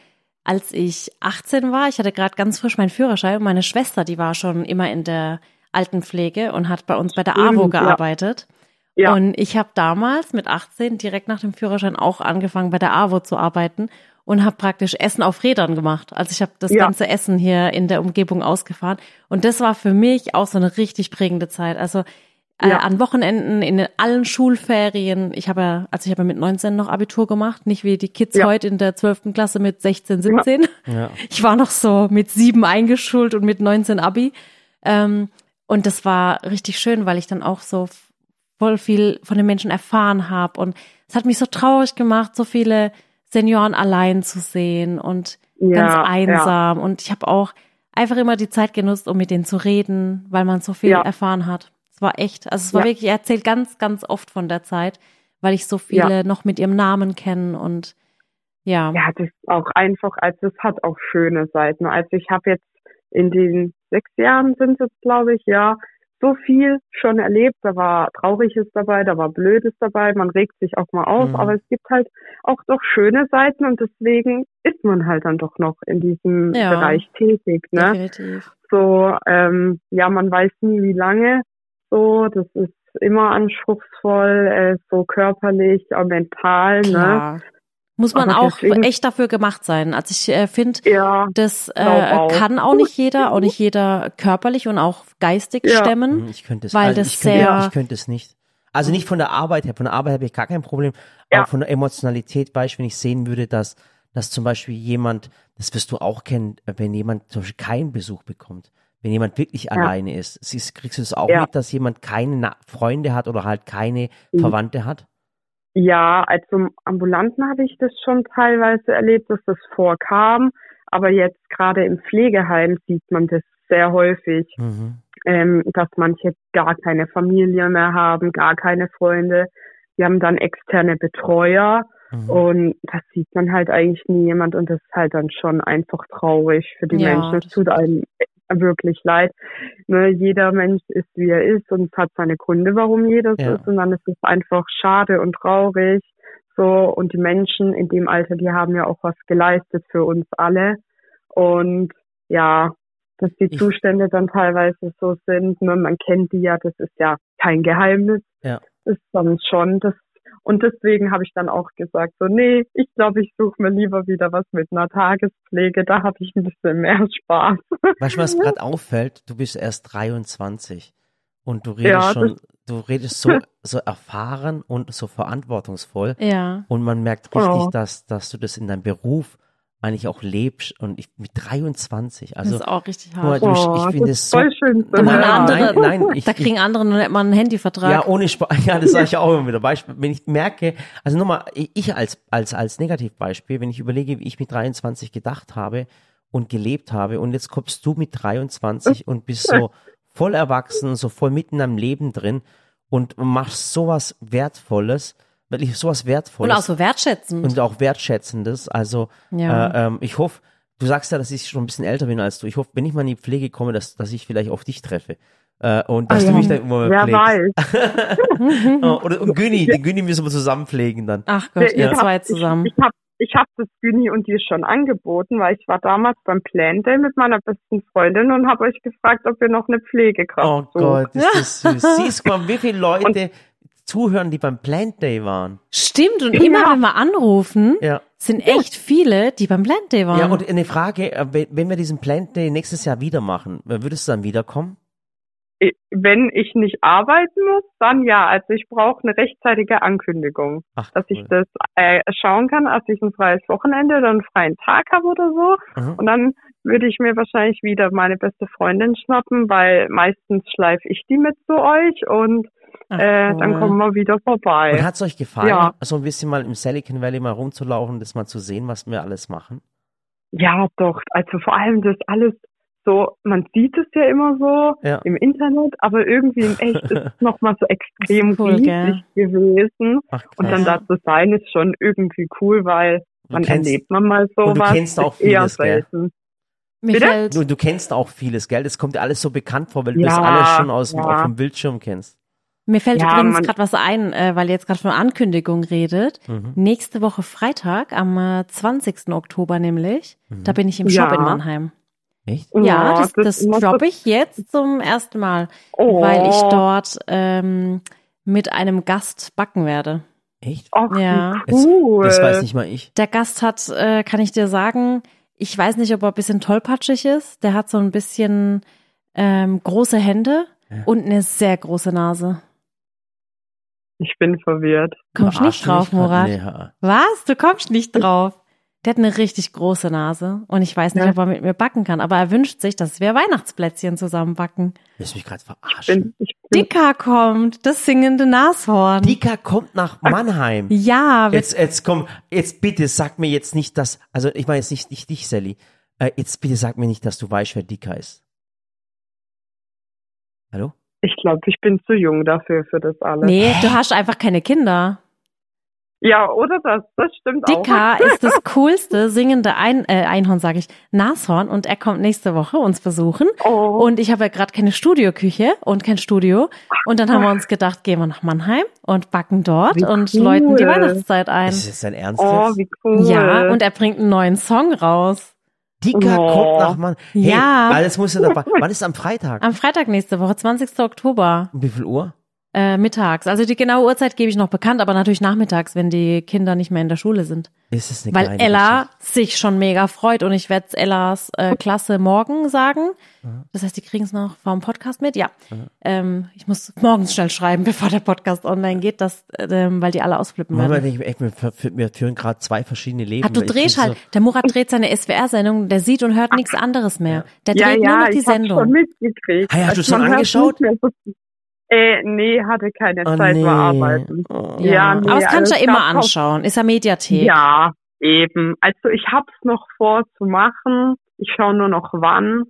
als ich 18 war, ich hatte gerade ganz frisch meinen Führerschein und meine Schwester, die war schon immer in der Altenpflege und hat bei uns bei der AWO ja. gearbeitet. Ja. Und ich habe damals mit 18 direkt nach dem Führerschein auch angefangen, bei der AWO zu arbeiten und habe praktisch Essen auf Rädern gemacht. Also ich habe das Ja. ganze Essen hier in der Umgebung ausgefahren. Und das war für mich auch so eine richtig prägende Zeit. Also äh, Ja. an Wochenenden, in allen Schulferien. Ich habe ja, also ich habe ja mit 19 noch Abitur gemacht, nicht wie die Kids Ja. heute in der 12. Klasse mit 16, 17. Ja. Ich war noch so mit sieben eingeschult und mit 19 Abi. Ähm, und das war richtig schön, weil ich dann auch so voll viel von den Menschen erfahren habe. Und es hat mich so traurig gemacht, so viele Senioren allein zu sehen und ganz Ja, einsam. Und ich habe auch einfach immer die Zeit genutzt, um mit denen zu reden, weil man so viel Ja. erfahren hat. Es war echt, also es war Ja. wirklich, er erzählt ganz, ganz oft von der Zeit, weil ich so viele noch mit ihrem Namen kenne und ja. Ja, das ist auch einfach, also es hat auch schöne Seiten. Also ich habe jetzt in den sechs Jahren sind es, glaube ich, ja, so viel schon erlebt. Da war Trauriges dabei, da war Blödes dabei, man regt sich auch mal auf, Mhm. aber es gibt halt auch doch schöne Seiten und deswegen ist man halt dann doch noch in diesem Ja. Bereich tätig. Ne? Definitiv. So, ähm, ja, man weiß nie, wie lange. So, das ist immer anspruchsvoll, äh, so körperlich, auch mental, ne? Klar. Muss man Aber auch deswegen- echt dafür gemacht sein. Also ich äh, finde, Ja, das äh, auch. kann auch nicht jeder, auch nicht jeder körperlich und auch geistig Ja. stemmen. Mhm, Ich könnte es, Weil also das ich könnte, sehr- ich könnte es nicht. Also nicht von der Arbeit her. Von der Arbeit habe ich gar kein Problem. Ja. Aber von der Emotionalität, du, wenn ich sehen würde, dass, dass zum Beispiel jemand, das wirst du auch kennen, wenn jemand zum Beispiel keinen Besuch bekommt. Wenn jemand wirklich alleine ist. Siehst, kriegst du es auch Ja. mit, dass jemand keine Na Freunde hat oder halt keine Mhm. Verwandte hat? Ja, also im Ambulanten habe ich das schon teilweise erlebt, dass das vorkam. Aber jetzt gerade im Pflegeheim sieht man das sehr häufig, Mhm. ähm, dass manche gar keine Familie mehr haben, gar keine Freunde. Die haben dann externe Betreuer Mhm. und das sieht man halt eigentlich nie jemand und das ist halt dann schon einfach traurig für die Ja, Menschen. Es tut einem wirklich leid. Ne, jeder Mensch ist, wie er ist und hat seine Gründe, warum jeder so Ja. ist und dann ist es einfach schade und traurig. So, und die Menschen in dem Alter, die haben ja auch was geleistet für uns alle. Und ja, dass die Zustände dann teilweise so sind, ne, man kennt die ja, das ist ja kein Geheimnis. Ja. Ist dann schon das und deswegen habe ich dann auch gesagt, so, nee, ich glaube, ich suche mir lieber wieder was mit einer Tagespflege. Da habe ich ein bisschen mehr Spaß. Weißt du, was gerade auffällt? Du bist erst 23 und du redest Ja, schon, du redest so, so erfahren und so verantwortungsvoll. Ja. Und man merkt richtig, Oh. dass, dass du das in deinem Beruf eigentlich auch lebst und ich mit 23, Das also ist auch richtig hart. du, Oh, ich finde das es ist so voll schön Nein, andere, nein, nein, ich- da kriegen andere noch nicht mal einen Handyvertrag. Ja, ohne Spaß. Ja, das sage ich auch immer wieder. Beispiel, wenn ich merke, also nochmal, ich als, als, als Negativbeispiel, wenn ich überlege, wie ich mit 23 gedacht habe und gelebt habe und jetzt kommst du mit 23 und bist so voll erwachsen, so voll mitten in deinem Leben drin und machst sowas Wertvolles, wirklich sowas Und Wertvolles auch so wertschätzend. und auch Wertschätzendes. Also Ja. äh, ähm, ich hoffe, du sagst ja, dass ich schon ein bisschen älter bin als du. Ich hoffe, wenn ich mal in die Pflege komme, dass, dass ich vielleicht auf dich treffe. Äh, und dass Ah, du ja. mich dann immer Wer pflegst. weiß. Oh, oder und Güni, den Güni müssen wir zusammen pflegen dann. Ach Gott, ihr zwei zusammen. Ich, ich habe ich hab das Güni und dir schon angeboten, weil ich war damals beim Plan Day mit meiner besten Freundin und habe euch gefragt, ob ihr noch eine Pflegekraft Oh sucht. Gott, ist das süß. Siehst du mal, wie viele Leute zuhören, die beim Plant Day waren. Stimmt, und immer Ja. wenn wir anrufen, Ja. sind echt viele, die beim Plant Day waren. Ja, und eine Frage, äh, wenn wir diesen Plant Day nächstes Jahr wieder machen, würdest du dann wiederkommen? Wenn ich nicht arbeiten muss, dann ja. Also ich brauche eine rechtzeitige Ankündigung, Ach, dass cool. ich das äh, schauen kann, als ich ein freies Wochenende oder einen freien Tag habe oder so. Mhm. Und dann würde ich mir wahrscheinlich wieder meine beste Freundin schnappen, weil meistens schleife ich die mit zu euch und äh, dann kommen wir wieder Und vorbei. hat's euch gefallen, Ja. so ein bisschen mal im Silicon Valley mal rumzulaufen, das mal zu sehen, was wir alles machen? Ja, doch. Also vor allem das alles so, man sieht es ja immer so Ja. im Internet, aber irgendwie in echt ist es nochmal so extrem cool, riesig gell? gewesen. Ach, Und dann da zu sein, ist schon irgendwie cool, weil Du man kennst- erlebt man mal und sowas. du kennst auch vieles, gell? fällt, Du, du kennst auch vieles, gell? Das kommt dir alles so bekannt vor, weil du Ja, das alles schon aus dem, ja. auf dem Bildschirm kennst. Mir fällt Ja, übrigens gerade was ein, äh, weil ihr jetzt gerade von Ankündigung redet. Mhm. Nächste Woche Freitag, am äh, 20. Oktober nämlich, da bin ich im Ja. Shop in Mannheim. Echt? Ja, das, das das droppe ich jetzt zum ersten Mal, Oh. weil ich dort ähm, mit einem Gast backen werde. Echt? Ach, Ja. cool. Das weiß nicht mal ich. Der Gast hat, äh, kann ich dir sagen, ich weiß nicht, ob er ein bisschen tollpatschig ist. Der hat so ein bisschen ähm, große Hände Ja. und eine sehr große Nase. Ich bin verwirrt. Kommst nicht drauf? Murat? Nee, ha. Was? Du kommst nicht drauf. Der hat eine richtig große Nase und ich weiß nicht, Ja. ob er mit mir backen kann, aber er wünscht sich, dass wir Weihnachtsplätzchen zusammen backen. Willst du mich gerade verarschen? Bin, ich bin, Dicker kommt, das singende Nashorn. Dika kommt nach Mannheim. ja, wir Jetzt, jetzt komm, jetzt bitte sag mir jetzt nicht, dass, also ich meine jetzt nicht, nicht dich, Sally. Äh, jetzt bitte sag mir nicht, dass du weißt, wer Dika ist. Hallo? Ich glaube, ich bin zu jung dafür, für das alles. Nee, du hast einfach keine Kinder. Ja, oder das? Das stimmt Dicker auch. ist das coolste singende Ein äh, Einhorn, sage ich, Nashorn und er kommt nächste Woche uns besuchen. Oh, Und ich habe ja gerade keine Studioküche und kein Studio. Und dann haben wir uns gedacht, gehen wir nach Mannheim und backen dort Wie und cool. läuten die Weihnachtszeit ein. Ist das dein Ernst oh wie cool. Ja, und er bringt einen neuen Song raus. Dika Oh. kommt nach Mannheim. Hey, Ja. Alles musst du dabei. Wann ist am Freitag? Am Freitag nächste Woche, 20. Oktober, Um wie viel Uhr? Äh, mittags. Also die genaue Uhrzeit gebe ich noch bekannt, aber natürlich nachmittags, wenn die Kinder nicht mehr in der Schule sind. Ist es eine Weil Ella Geschichte? sich schon mega freut und ich werde Ellas äh, Klasse morgen sagen. Das heißt, die kriegen es noch vom Podcast mit. Ja, ähm, ich muss morgens schnell schreiben, bevor der Podcast online geht, dass, ähm, weil die alle ausflippen Manchmal werden. ich, echt, wir, führen gerade zwei verschiedene Leben. Hat du drehst halt. Der Murat dreht seine SWR-Sendung, der sieht und hört nichts anderes mehr. Der ja, dreht ja, nur noch die ich hab's schon Sendung. mitgekriegt. Hey, hast du Also schon hört angeschaut? nicht mehr so- Äh, nee, hatte keine Oh, Zeit nee. bearbeiten. Oh. Ja, Ja, nee, aber das kannst du ja also immer es anschauen. Ist ja Mediathek. Ja, eben. Also ich hab's noch vor zu machen. Ich schaue nur noch wann.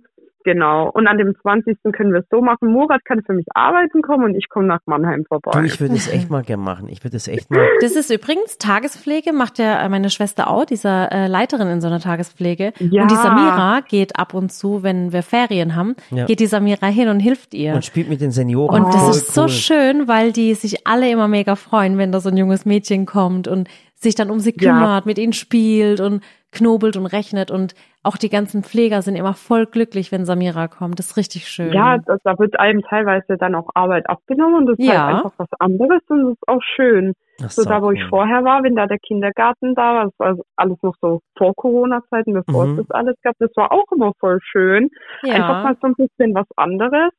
Genau. Und an dem 20. können wir es so machen. Murat kann für mich arbeiten kommen und ich komme nach Mannheim Du, vorbei. ich würde es echt mal gern machen. Ich würde es echt mal. Das ist übrigens Tagespflege, macht ja äh, meine Schwester auch, dieser äh, Leiterin in so einer Tagespflege. Ja. Und die Samira geht ab und zu, wenn wir Ferien haben, Ja. geht die Samira hin und hilft ihr. Und spielt mit den Senioren. Und das Voll ist so cool. schön, weil die sich alle immer mega freuen, wenn da so ein junges Mädchen kommt und sich dann um sie Ja. kümmert, mit ihnen spielt und knobelt und rechnet. Und auch die ganzen Pfleger sind immer voll glücklich, wenn Samira kommt. Das ist richtig schön. Ja, das, da wird einem teilweise dann auch Arbeit abgenommen und das ist Ja. halt einfach was anderes und das ist auch schön. Ach, So da, wo ich cool. vorher war, wenn da der Kindergarten da war, das war alles noch so vor Corona-Zeiten, bevor Mhm. es das alles gab, das war auch immer voll schön. Einfach ja. mal so ein bisschen was anderes.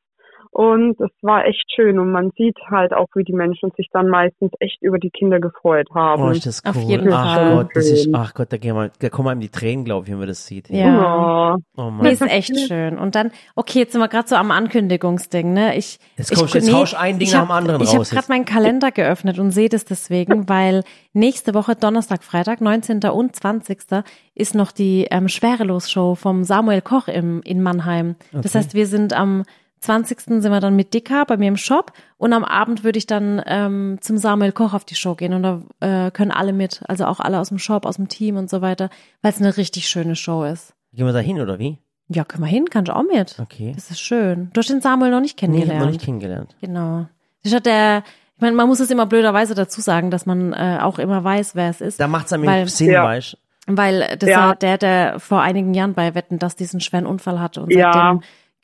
Und es war echt schön und man sieht halt auch, wie die Menschen sich dann meistens echt über die Kinder gefreut haben. Oh, ist das cool. Auf jeden ach Fall. Gott, das ist, ach Gott, da, gehen wir, da kommen einem die Tränen, glaube ich, wenn man das sieht. Ja. Ja. Oh Nee, Mann. ist echt schön. Und dann, okay, jetzt sind wir gerade so am Ankündigungsding, ne? Ich, Jetzt ich, kommst du- jetzt haust ein Ding ich nach dem anderen Ich habe raus gerade jetzt. meinen Kalender geöffnet und sehe das deswegen, weil nächste Woche, Donnerstag, Freitag, 19. und 20. ist noch die ähm, Schwerelos-Show vom Samuel Koch im, in Mannheim. Das Okay. heißt, wir sind am 20. sind wir dann mit Dicker bei mir im Shop und am Abend würde ich dann ähm, zum Samuel Koch auf die Show gehen und da äh, können alle mit, also auch alle aus dem Shop, aus dem Team und so weiter, weil es eine richtig schöne Show ist. Gehen wir da hin, oder wie? Ja, können wir hin, kannst du auch mit. Okay. Das ist schön. Du hast den Samuel noch nicht Nee, ich kennengelernt. habe noch nicht kennengelernt. Genau. Das hat der, ich meine, man muss es immer blöderweise dazu sagen, dass man äh, auch immer weiß, wer es ist. Da macht es einem Weil- Sinn, Ja. weißt Weil das Ja. war der, der vor einigen Jahren bei Wetten, dass diesen schweren Unfall hatte und Ja. seitdem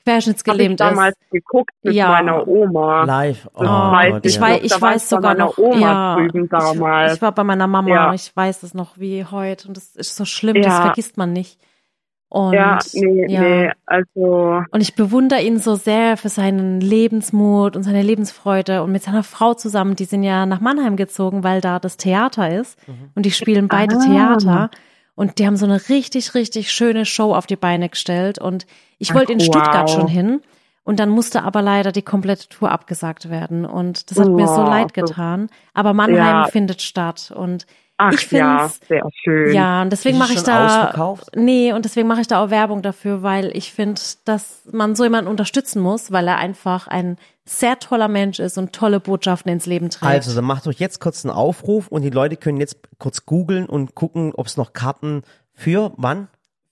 Habe ich querschnittsgelähmt damals ist. geguckt mit Ja. meiner Oma. Live. Oh, Das weiß Gott, ich Ich weiß, ich weiß ich bei sogar meiner noch, Oma ja, drüben damals. Ich, ich war bei meiner Mama, Ja. ich weiß es noch wie heute und das ist so schlimm, das Ja. vergisst man nicht. Und ja, nee, ja. nee, also Und ich bewundere ihn so sehr für seinen Lebensmut und seine Lebensfreude und mit seiner Frau zusammen, die sind ja nach Mannheim gezogen, weil da das Theater ist und die spielen beide Ah. Theater und die haben so eine richtig, richtig schöne Show auf die Beine gestellt und ich Ach, wollte in Stuttgart wow. schon hin und dann musste aber leider die komplette Tour abgesagt werden und das hat mir so leid getan, aber Mannheim Ja. findet statt und ach Ich ja, find's- sehr schön. ja, und deswegen mache ich da nee und deswegen mache ich da auch Werbung dafür, weil ich finde, dass man so jemanden unterstützen muss, weil er einfach ein sehr toller Mensch ist und tolle Botschaften ins Leben trägt. Also, dann macht euch jetzt kurz einen Aufruf und die Leute können jetzt kurz googeln und gucken, ob es noch Karten für wann?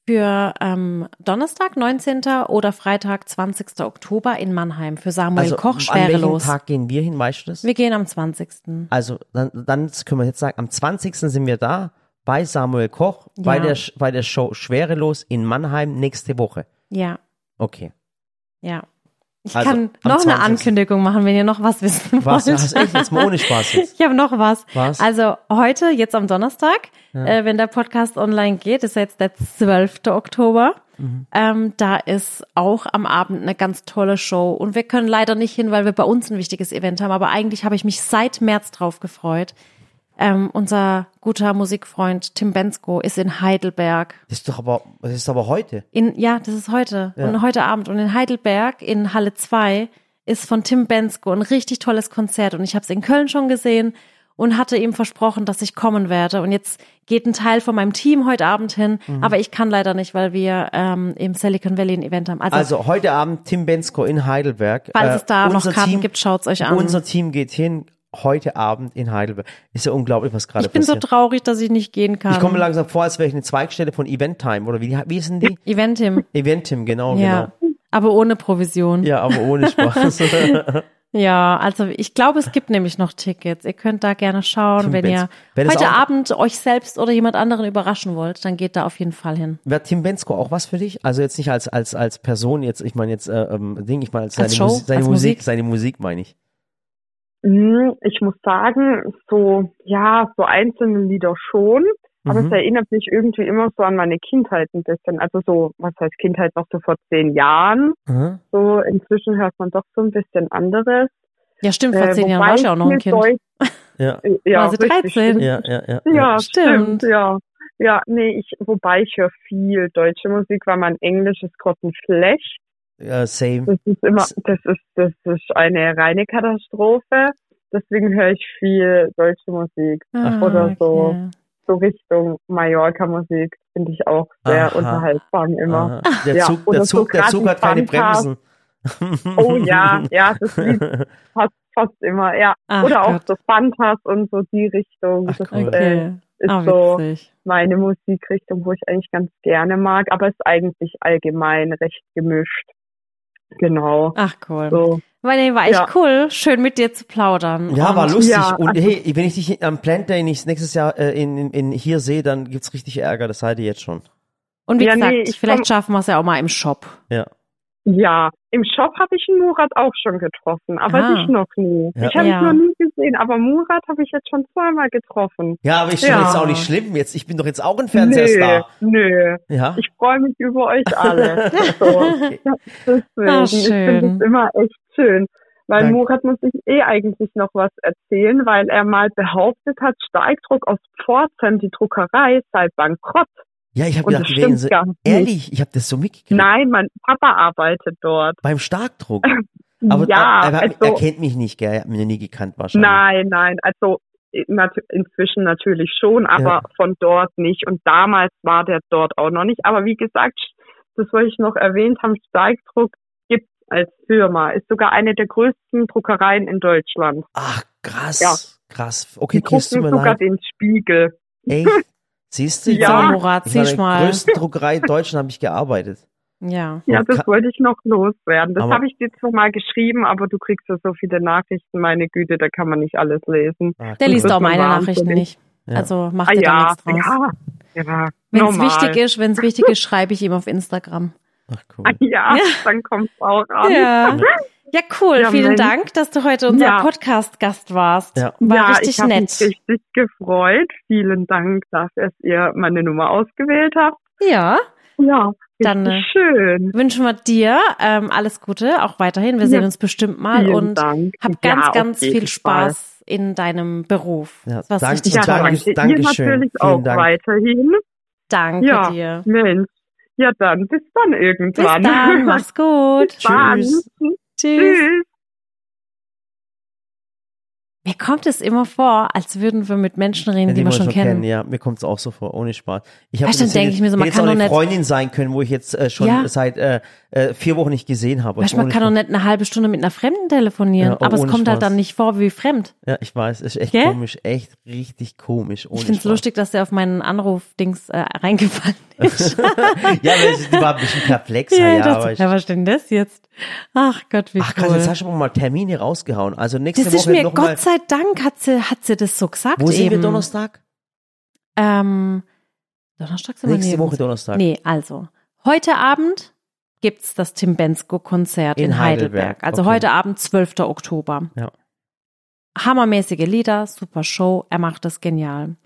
für ähm, Donnerstag 19. oder Freitag 20. Oktober in Mannheim für Samuel Also, Koch an welchem schwerelos. Tag gehen wir hin, weißt du das? Wir gehen am 20. Also, dann, dann können wir jetzt sagen, am 20. sind wir da bei Samuel Koch, bei, Ja. der, bei der Show Schwerelos in Mannheim nächste Woche. Ja, Okay. ja. Ich Also, kann noch eine 20.. Ankündigung machen, wenn ihr noch was wissen Was? wollt. Hast echt jetzt mal ohne Spaß jetzt? Ich habe noch was. Was? Also heute, jetzt am Donnerstag, äh, wenn der Podcast online geht, ist jetzt der 12. Oktober. Mhm. Ähm, da ist auch am Abend eine ganz tolle Show. Und wir können leider nicht hin, weil wir bei uns ein wichtiges Event haben. Aber eigentlich habe ich mich seit März drauf gefreut. Ähm, unser guter Musikfreund Tim Bensko ist in Heidelberg. Das ist doch aber, das ist aber heute. In, ja, das ist heute. Ja. Und heute Abend. Und in Heidelberg, in Halle 2, ist von Tim Bensko ein richtig tolles Konzert. Und ich habe es in Köln schon gesehen und hatte ihm versprochen, dass ich kommen werde. Und jetzt geht ein Teil von meinem Team heute Abend hin. Mhm. Aber ich kann leider nicht, weil wir ähm, im Silicon Valley ein Event haben. Also, Also heute Abend Tim Bensko in Heidelberg. falls Äh, es da noch unser Karten Team, gibt, schaut's euch an. Unser Team geht hin heute Abend in Heidelberg. Ist ja unglaublich, was gerade ich bin so passiert. traurig, dass ich nicht gehen kann. ich komme mir langsam vor, als wäre ich eine Zweigstelle von Eventtime oder wie, wie sind die? Eventim. Eventim, genau, Ja. genau. Aber ohne Provision. Ja, aber ohne Spaß. Ja, also ich glaube, es gibt nämlich noch Tickets. Ihr könnt da gerne schauen, Tim wenn Benz. ihr heute Abend euch selbst oder jemand anderen überraschen wollt, dann geht da auf jeden Fall hin. Wäre Tim Bensko auch was für dich? Also jetzt nicht als als als Person jetzt, ich meine jetzt äh, ähm, Ding, ich meine als seine, Als Show? Musi seine Als Musik, Musik? seine Musik meine ich. Hm, Ich muss sagen, so, ja, so einzelne Lieder schon. Aber Mhm. es erinnert mich irgendwie immer so an meine Kindheit ein bisschen. Also so, was heißt Kindheit noch so vor zehn Jahren? Mhm. So, inzwischen hört man doch so ein bisschen anderes. Ja, stimmt, vor Äh, zehn Jahren wobei war ich auch noch ein viel Kind. Deutsch- Ja, äh, ja, War sie richtig, 13? stimmt. ja, ja, ja. Ja, Stimmt. stimmt. ja. Ja, nee, ich, wobei ich höre viel deutsche Musik, weil mein Englisch ist grottenschlecht. Ja. Same. Das ist immer, das ist, das ist eine reine Katastrophe. Deswegen höre ich viel deutsche Musik. Ah, oder so. okay. So Richtung Mallorca-Musik finde ich auch sehr Aha. unterhaltsam immer. Aha. Der Ja, Zug, oder der so Zug, der grad Zug die hat keine. Bremsen. Oh ja, ja, das Lied passt fast immer, ja. Ach oder auch Gott. so Fantas und so die Richtung. Ach, das cool. äh, ist Ah, so meine Musikrichtung, wo ich eigentlich ganz gerne mag, aber ist eigentlich allgemein recht gemischt. Genau. Ach cool. So. Weil nee, war echt Ja. cool, schön mit dir zu plaudern. Ja, Und war lustig. Ja, und hey, wenn ich dich am Plant Day nicht nächstes Jahr äh, in, in, in hier sehe, dann gibt's richtig Ärger, das seid ihr jetzt schon. Und wie Ja, gesagt, nee, ich vielleicht komm- schaffen wir es ja auch mal im Shop. Ja. Ja, im Shop habe ich einen Murat auch schon getroffen, aber Ah. dich noch nie. Ja. Ich habe Ja. ihn noch nie gesehen, aber Murat habe ich jetzt schon zweimal getroffen. Ja, aber doch Ja. jetzt auch nicht schlimm. Jetzt, ich bin doch jetzt auch ein Fernsehstar. nö. Ja. Ich freue mich über euch alle. so. Deswegen, Ah, ich finde es immer echt schön. Weil Danke. Murat muss sich eh eigentlich noch was erzählen, weil er mal behauptet hat, Steigdruck aus Pforzheim, die Druckerei, sei bankrott. Ja, ich habe gedacht, das die wären so, ehrlich, ich habe das so mitgekriegt. Nein, mein Papa arbeitet dort. Beim Starkdruck. Aber ja, er, er, er also, kennt mich nicht, gell? Er hat mich noch nie gekannt wahrscheinlich. nein, nein, also äh, inzwischen natürlich schon, aber Ja. von dort nicht. Und damals war der dort auch noch nicht. Aber wie gesagt, das wollte ich noch erwähnt haben, Steigdruck gibt als Firma, ist sogar eine der größten Druckereien in Deutschland. Ach, krass. Ja. Krass. Okay, Die okay, es drucken sogar leid. den Spiegel. Echt? Siehst du? Ja. ich war in der mal. größten Druckerei in Deutschland habe ich gearbeitet. Ja. Ja, das wollte ich noch loswerden. Das habe ich dir zwar mal geschrieben, aber du kriegst ja so viele Nachrichten, meine Güte, da kann man nicht alles lesen. Ah, Der liest auch meine. Nachrichten nicht. Ja. Also macht Ah ihr da ja, nichts draus. ja, ja. Wenn es wichtig ist, wenn es wichtig ist, schreibe ich ihm auf Instagram. Ach, cool. Ah, ja, Ja. dann kommt's auch an. Ja. Ja, cool. Ja, Vielen Mensch. Dank, dass du heute unser Ja. Podcast-Gast warst. Ja. War ja, richtig ich habe nett. mich richtig gefreut. Vielen Dank, dass ihr meine Nummer ausgewählt habt. Ja, Ja, Dann, richtig äh, schön. wünschen wir dir ähm, alles Gute, auch weiterhin. Wir Ja. sehen uns bestimmt mal Vielen und Dank. hab ganz, ganz viel Spaß in deinem Beruf. Ja, Das war danke- richtig Fall. Ja, danke- danke. Dankeschön. Ihr natürlich Vielen auch Dank. weiterhin. Danke Ja, dir. Mensch. Ja, dann bis dann Bis irgendwann. dann, mach's gut. Bis dann. Tschüss. Tschüss. Tschüss. Mir kommt es immer vor, als würden wir mit Menschen reden, die, wir schon kennen. Ja, mir kommt es auch so vor, ohne Spaß. Ich habe Weißt du, dann denke ich mir so, man kann auch doch eine nicht- Freundin sein können, wo ich jetzt äh, schon Ja. seit äh, äh, vier Wochen nicht gesehen habe. Weißt du, man kann doch nicht eine halbe Stunde mit einer Fremden telefonieren, Ja, oh, aber es kommt halt Spaß. dann nicht vor wie fremd. Ja, ich weiß, ist echt Gell? komisch, echt richtig komisch. Ohne Ich finde es lustig, dass der auf meinen Anruf-Dings äh, reingefallen ist. ja, aber es- die war ein bisschen perplex. Ja, ja, ja, das, aber ich, ja, was denn das jetzt? Ach Gott, wie Ach cool. jetzt hast du mal Termine rausgehauen. Also nächste das ist Woche mir, noch mal. Gott sei Dank hat sie, hat sie das so gesagt Wo sind eben. wir Donnerstag? Ähm, Donnerstag sind wir Nächste. Woche Donnerstag. Nee, also, heute Abend gibt's das Tim Bensko-Konzert in, In Heidelberg. Heidelberg, Also okay. heute Abend, 12. Oktober. Ja. Hammermäßige Lieder, super Show, er macht das genial.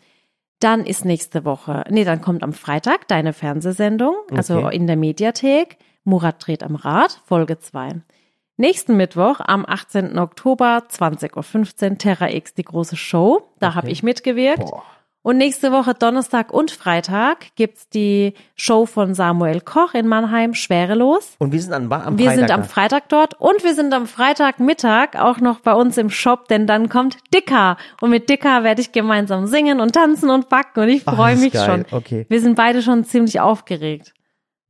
Dann ist nächste Woche, nee, dann kommt am Freitag deine Fernsehsendung, also Okay. in der Mediathek. Murat dreht am Rad, Folge 2. Nächsten Mittwoch, am 18. Oktober, 20.15 Uhr, Terra X, die große Show. Da Okay. habe ich mitgewirkt. Boah. Und nächste Woche Donnerstag und Freitag gibt's die Show von Samuel Koch in Mannheim, Schwerelos. Und wir sind am wir Freitag sind am. Freitag dort und wir sind am Freitagmittag auch noch bei uns im Shop, denn dann kommt Dicker. Und mit Dicker werde ich gemeinsam singen und tanzen und backen und ich freue mich geil. schon. Okay, Wir sind beide schon ziemlich aufgeregt.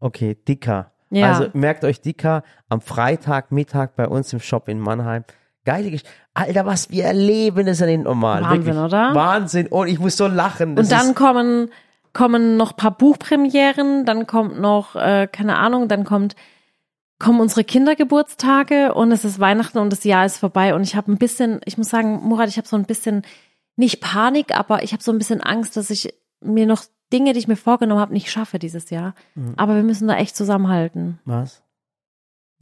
okay, Dicker. Ja. Also merkt euch Dicker am Freitag Mittag bei uns im Shop in Mannheim. Geile Geschichte. Alter, was wir erleben, ist ja nicht normal. Wahnsinn, Wirklich. oder? Wahnsinn. Und ich muss so lachen. Das und dann kommen, kommen noch paar Buchpremieren, dann kommt noch, äh, keine Ahnung, dann kommt, kommen unsere Kindergeburtstage und es ist Weihnachten und das Jahr ist vorbei und ich habe ein bisschen, ich muss sagen, Murat, ich habe so ein bisschen, nicht Panik, aber ich habe so ein bisschen Angst, dass ich mir noch Dinge, die ich mir vorgenommen habe, nicht schaffe dieses Jahr. Mhm. Aber wir müssen da echt zusammenhalten. was?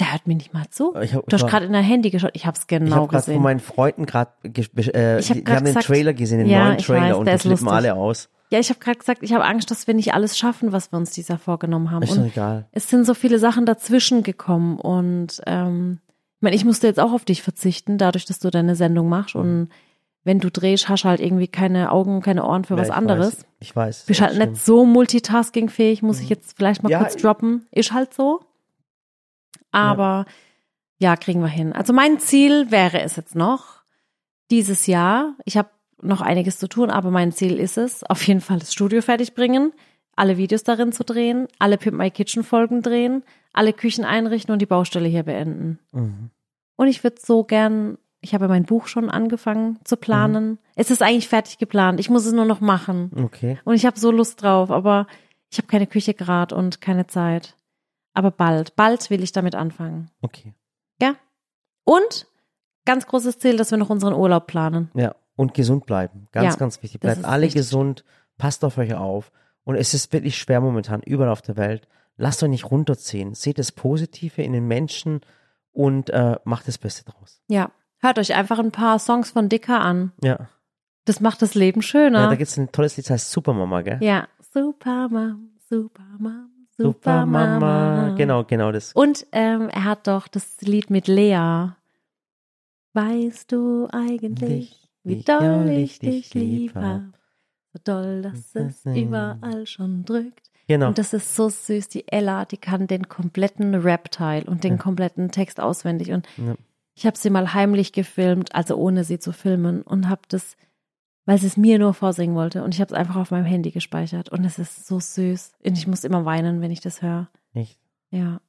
Der hört mir nicht mal zu. Ich hab, Du hast gerade in dein Handy geschaut. Ich habe es ich genau habe gerade von gesehen. meinen Freunden gerade, äh, Ich hab grad haben den gesagt- Trailer gesehen, den Ja, neuen ich Trailer weiß, und der die ist flippen alle aus. Ja, ich habe gerade gesagt, ich habe Angst, dass wir nicht alles schaffen, was wir uns dieses Jahr vorgenommen haben. Ist Und doch egal. es sind so viele Sachen dazwischen gekommen und ähm, ich meine, ich musste jetzt auch auf dich verzichten, dadurch, dass du deine Sendung machst und wenn du drehst, hast du halt irgendwie keine Augen, keine Ohren für Ja, was ich anderes. Weiß, ich weiß. Bist Ja, halt nicht so multitaskingfähig, muss ich jetzt vielleicht mal Ja, kurz droppen. Ist halt so. Aber ja. kriegen wir hin. Also mein Ziel wäre es jetzt noch, dieses Jahr, ich habe noch einiges zu tun, aber mein Ziel ist es, auf jeden Fall das Studio fertig bringen, alle Videos darin zu drehen, alle Pimp My Kitchen Folgen drehen, alle Küchen einrichten und die Baustelle hier beenden. Mhm. Und ich würde so gern, ich habe mein Buch schon angefangen zu planen. Es ist eigentlich fertig geplant. Ich muss es nur noch machen. Okay. Und ich habe so Lust drauf, aber ich habe keine Küche gerade und keine Zeit. Aber bald, bald will ich damit anfangen. Okay. Ja. Und ganz großes Ziel, dass wir noch unseren Urlaub planen. Ja, und gesund bleiben. Ganz, Ja, ganz wichtig. Bleibt alle wichtig. gesund, passt auf euch auf. Und es ist wirklich schwer momentan, überall auf der Welt. lasst euch nicht runterziehen. Seht das Positive in den Menschen und äh, macht das Beste draus. Ja. Hört euch einfach ein paar Songs von Dicker an. Ja. Das macht das Leben ja schöner. da gibt's ein tolles Lied, das heißt Supermama, gell? Ja. Supermam, Supermam, Supermama. Supermama. Genau, genau das. Und ähm, er hat doch das Lied mit Lea. Weißt du eigentlich, wie doll ich dich lieb hab? So doll, dass es überall schon drückt. Genau. Und das ist so süß. Die Ella, die kann den kompletten Rap-Teil und den kompletten Text auswendig. Und Ja. Ich habe sie mal heimlich gefilmt, also ohne sie zu filmen und habe das, weil sie es mir nur vorsingen wollte. Und ich habe es einfach auf meinem Handy gespeichert. Und es ist so süß. Und ich muss immer weinen, wenn ich das höre. Echt. Ja,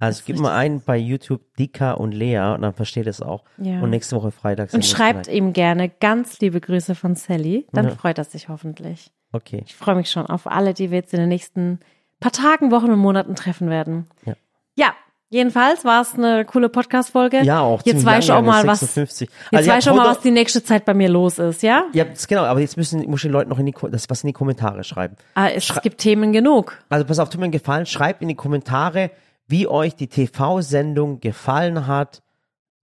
Also gib mal richtig ein bei YouTube Dika und Lea und dann versteht es auch. ja. Und nächste Woche Freitag. Und schreibt ihm gerne ganz liebe Grüße von Sally. Dann Ja. freut er sich hoffentlich. Okay. Ich freue mich schon auf alle, die wir jetzt in den nächsten paar Tagen, Wochen und Monaten treffen werden. Ja. Ja, jedenfalls war es eine coole Podcast-Folge. Ja, auch Jetzt weiß ich auch mal, was, 56. jetzt Also, weiß ich auch mal, was die nächste Zeit bei mir los ist, ja? Ja, genau, aber jetzt müssen, muss ich den Leuten noch in die, das, was in die Kommentare schreiben. Ah, es gibt Themen genug. Also pass auf, tut mir einen Gefallen, schreibt in die Kommentare, wie euch die TV-Sendung gefallen hat,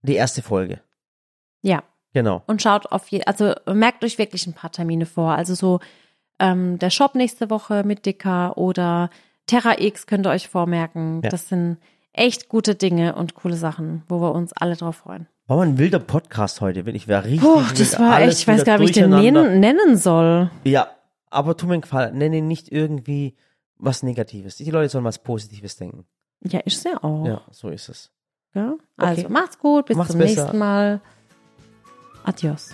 die erste Folge. Ja. Genau. Und schaut auf je, also merkt euch wirklich ein paar Termine vor. Also so ähm, der Shop nächste Woche mit Dicker oder Terra X könnt ihr euch vormerken. Ja. Das sind echt gute Dinge und coole Sachen, wo wir uns alle drauf freuen. War mal ein wilder Podcast heute, wirklich. War richtig Puh, das war echt, ich weiß gar nicht, wie ich den nennen, nennen soll. Ja, aber tu mir einen Gefallen, nenne nicht irgendwie was Negatives. Die Leute sollen was Positives denken. Ja, ist ja auch. Ja, so ist es. Ja? Also Okay. macht's gut, bis Macht's zum besser. nächsten Mal. Adios.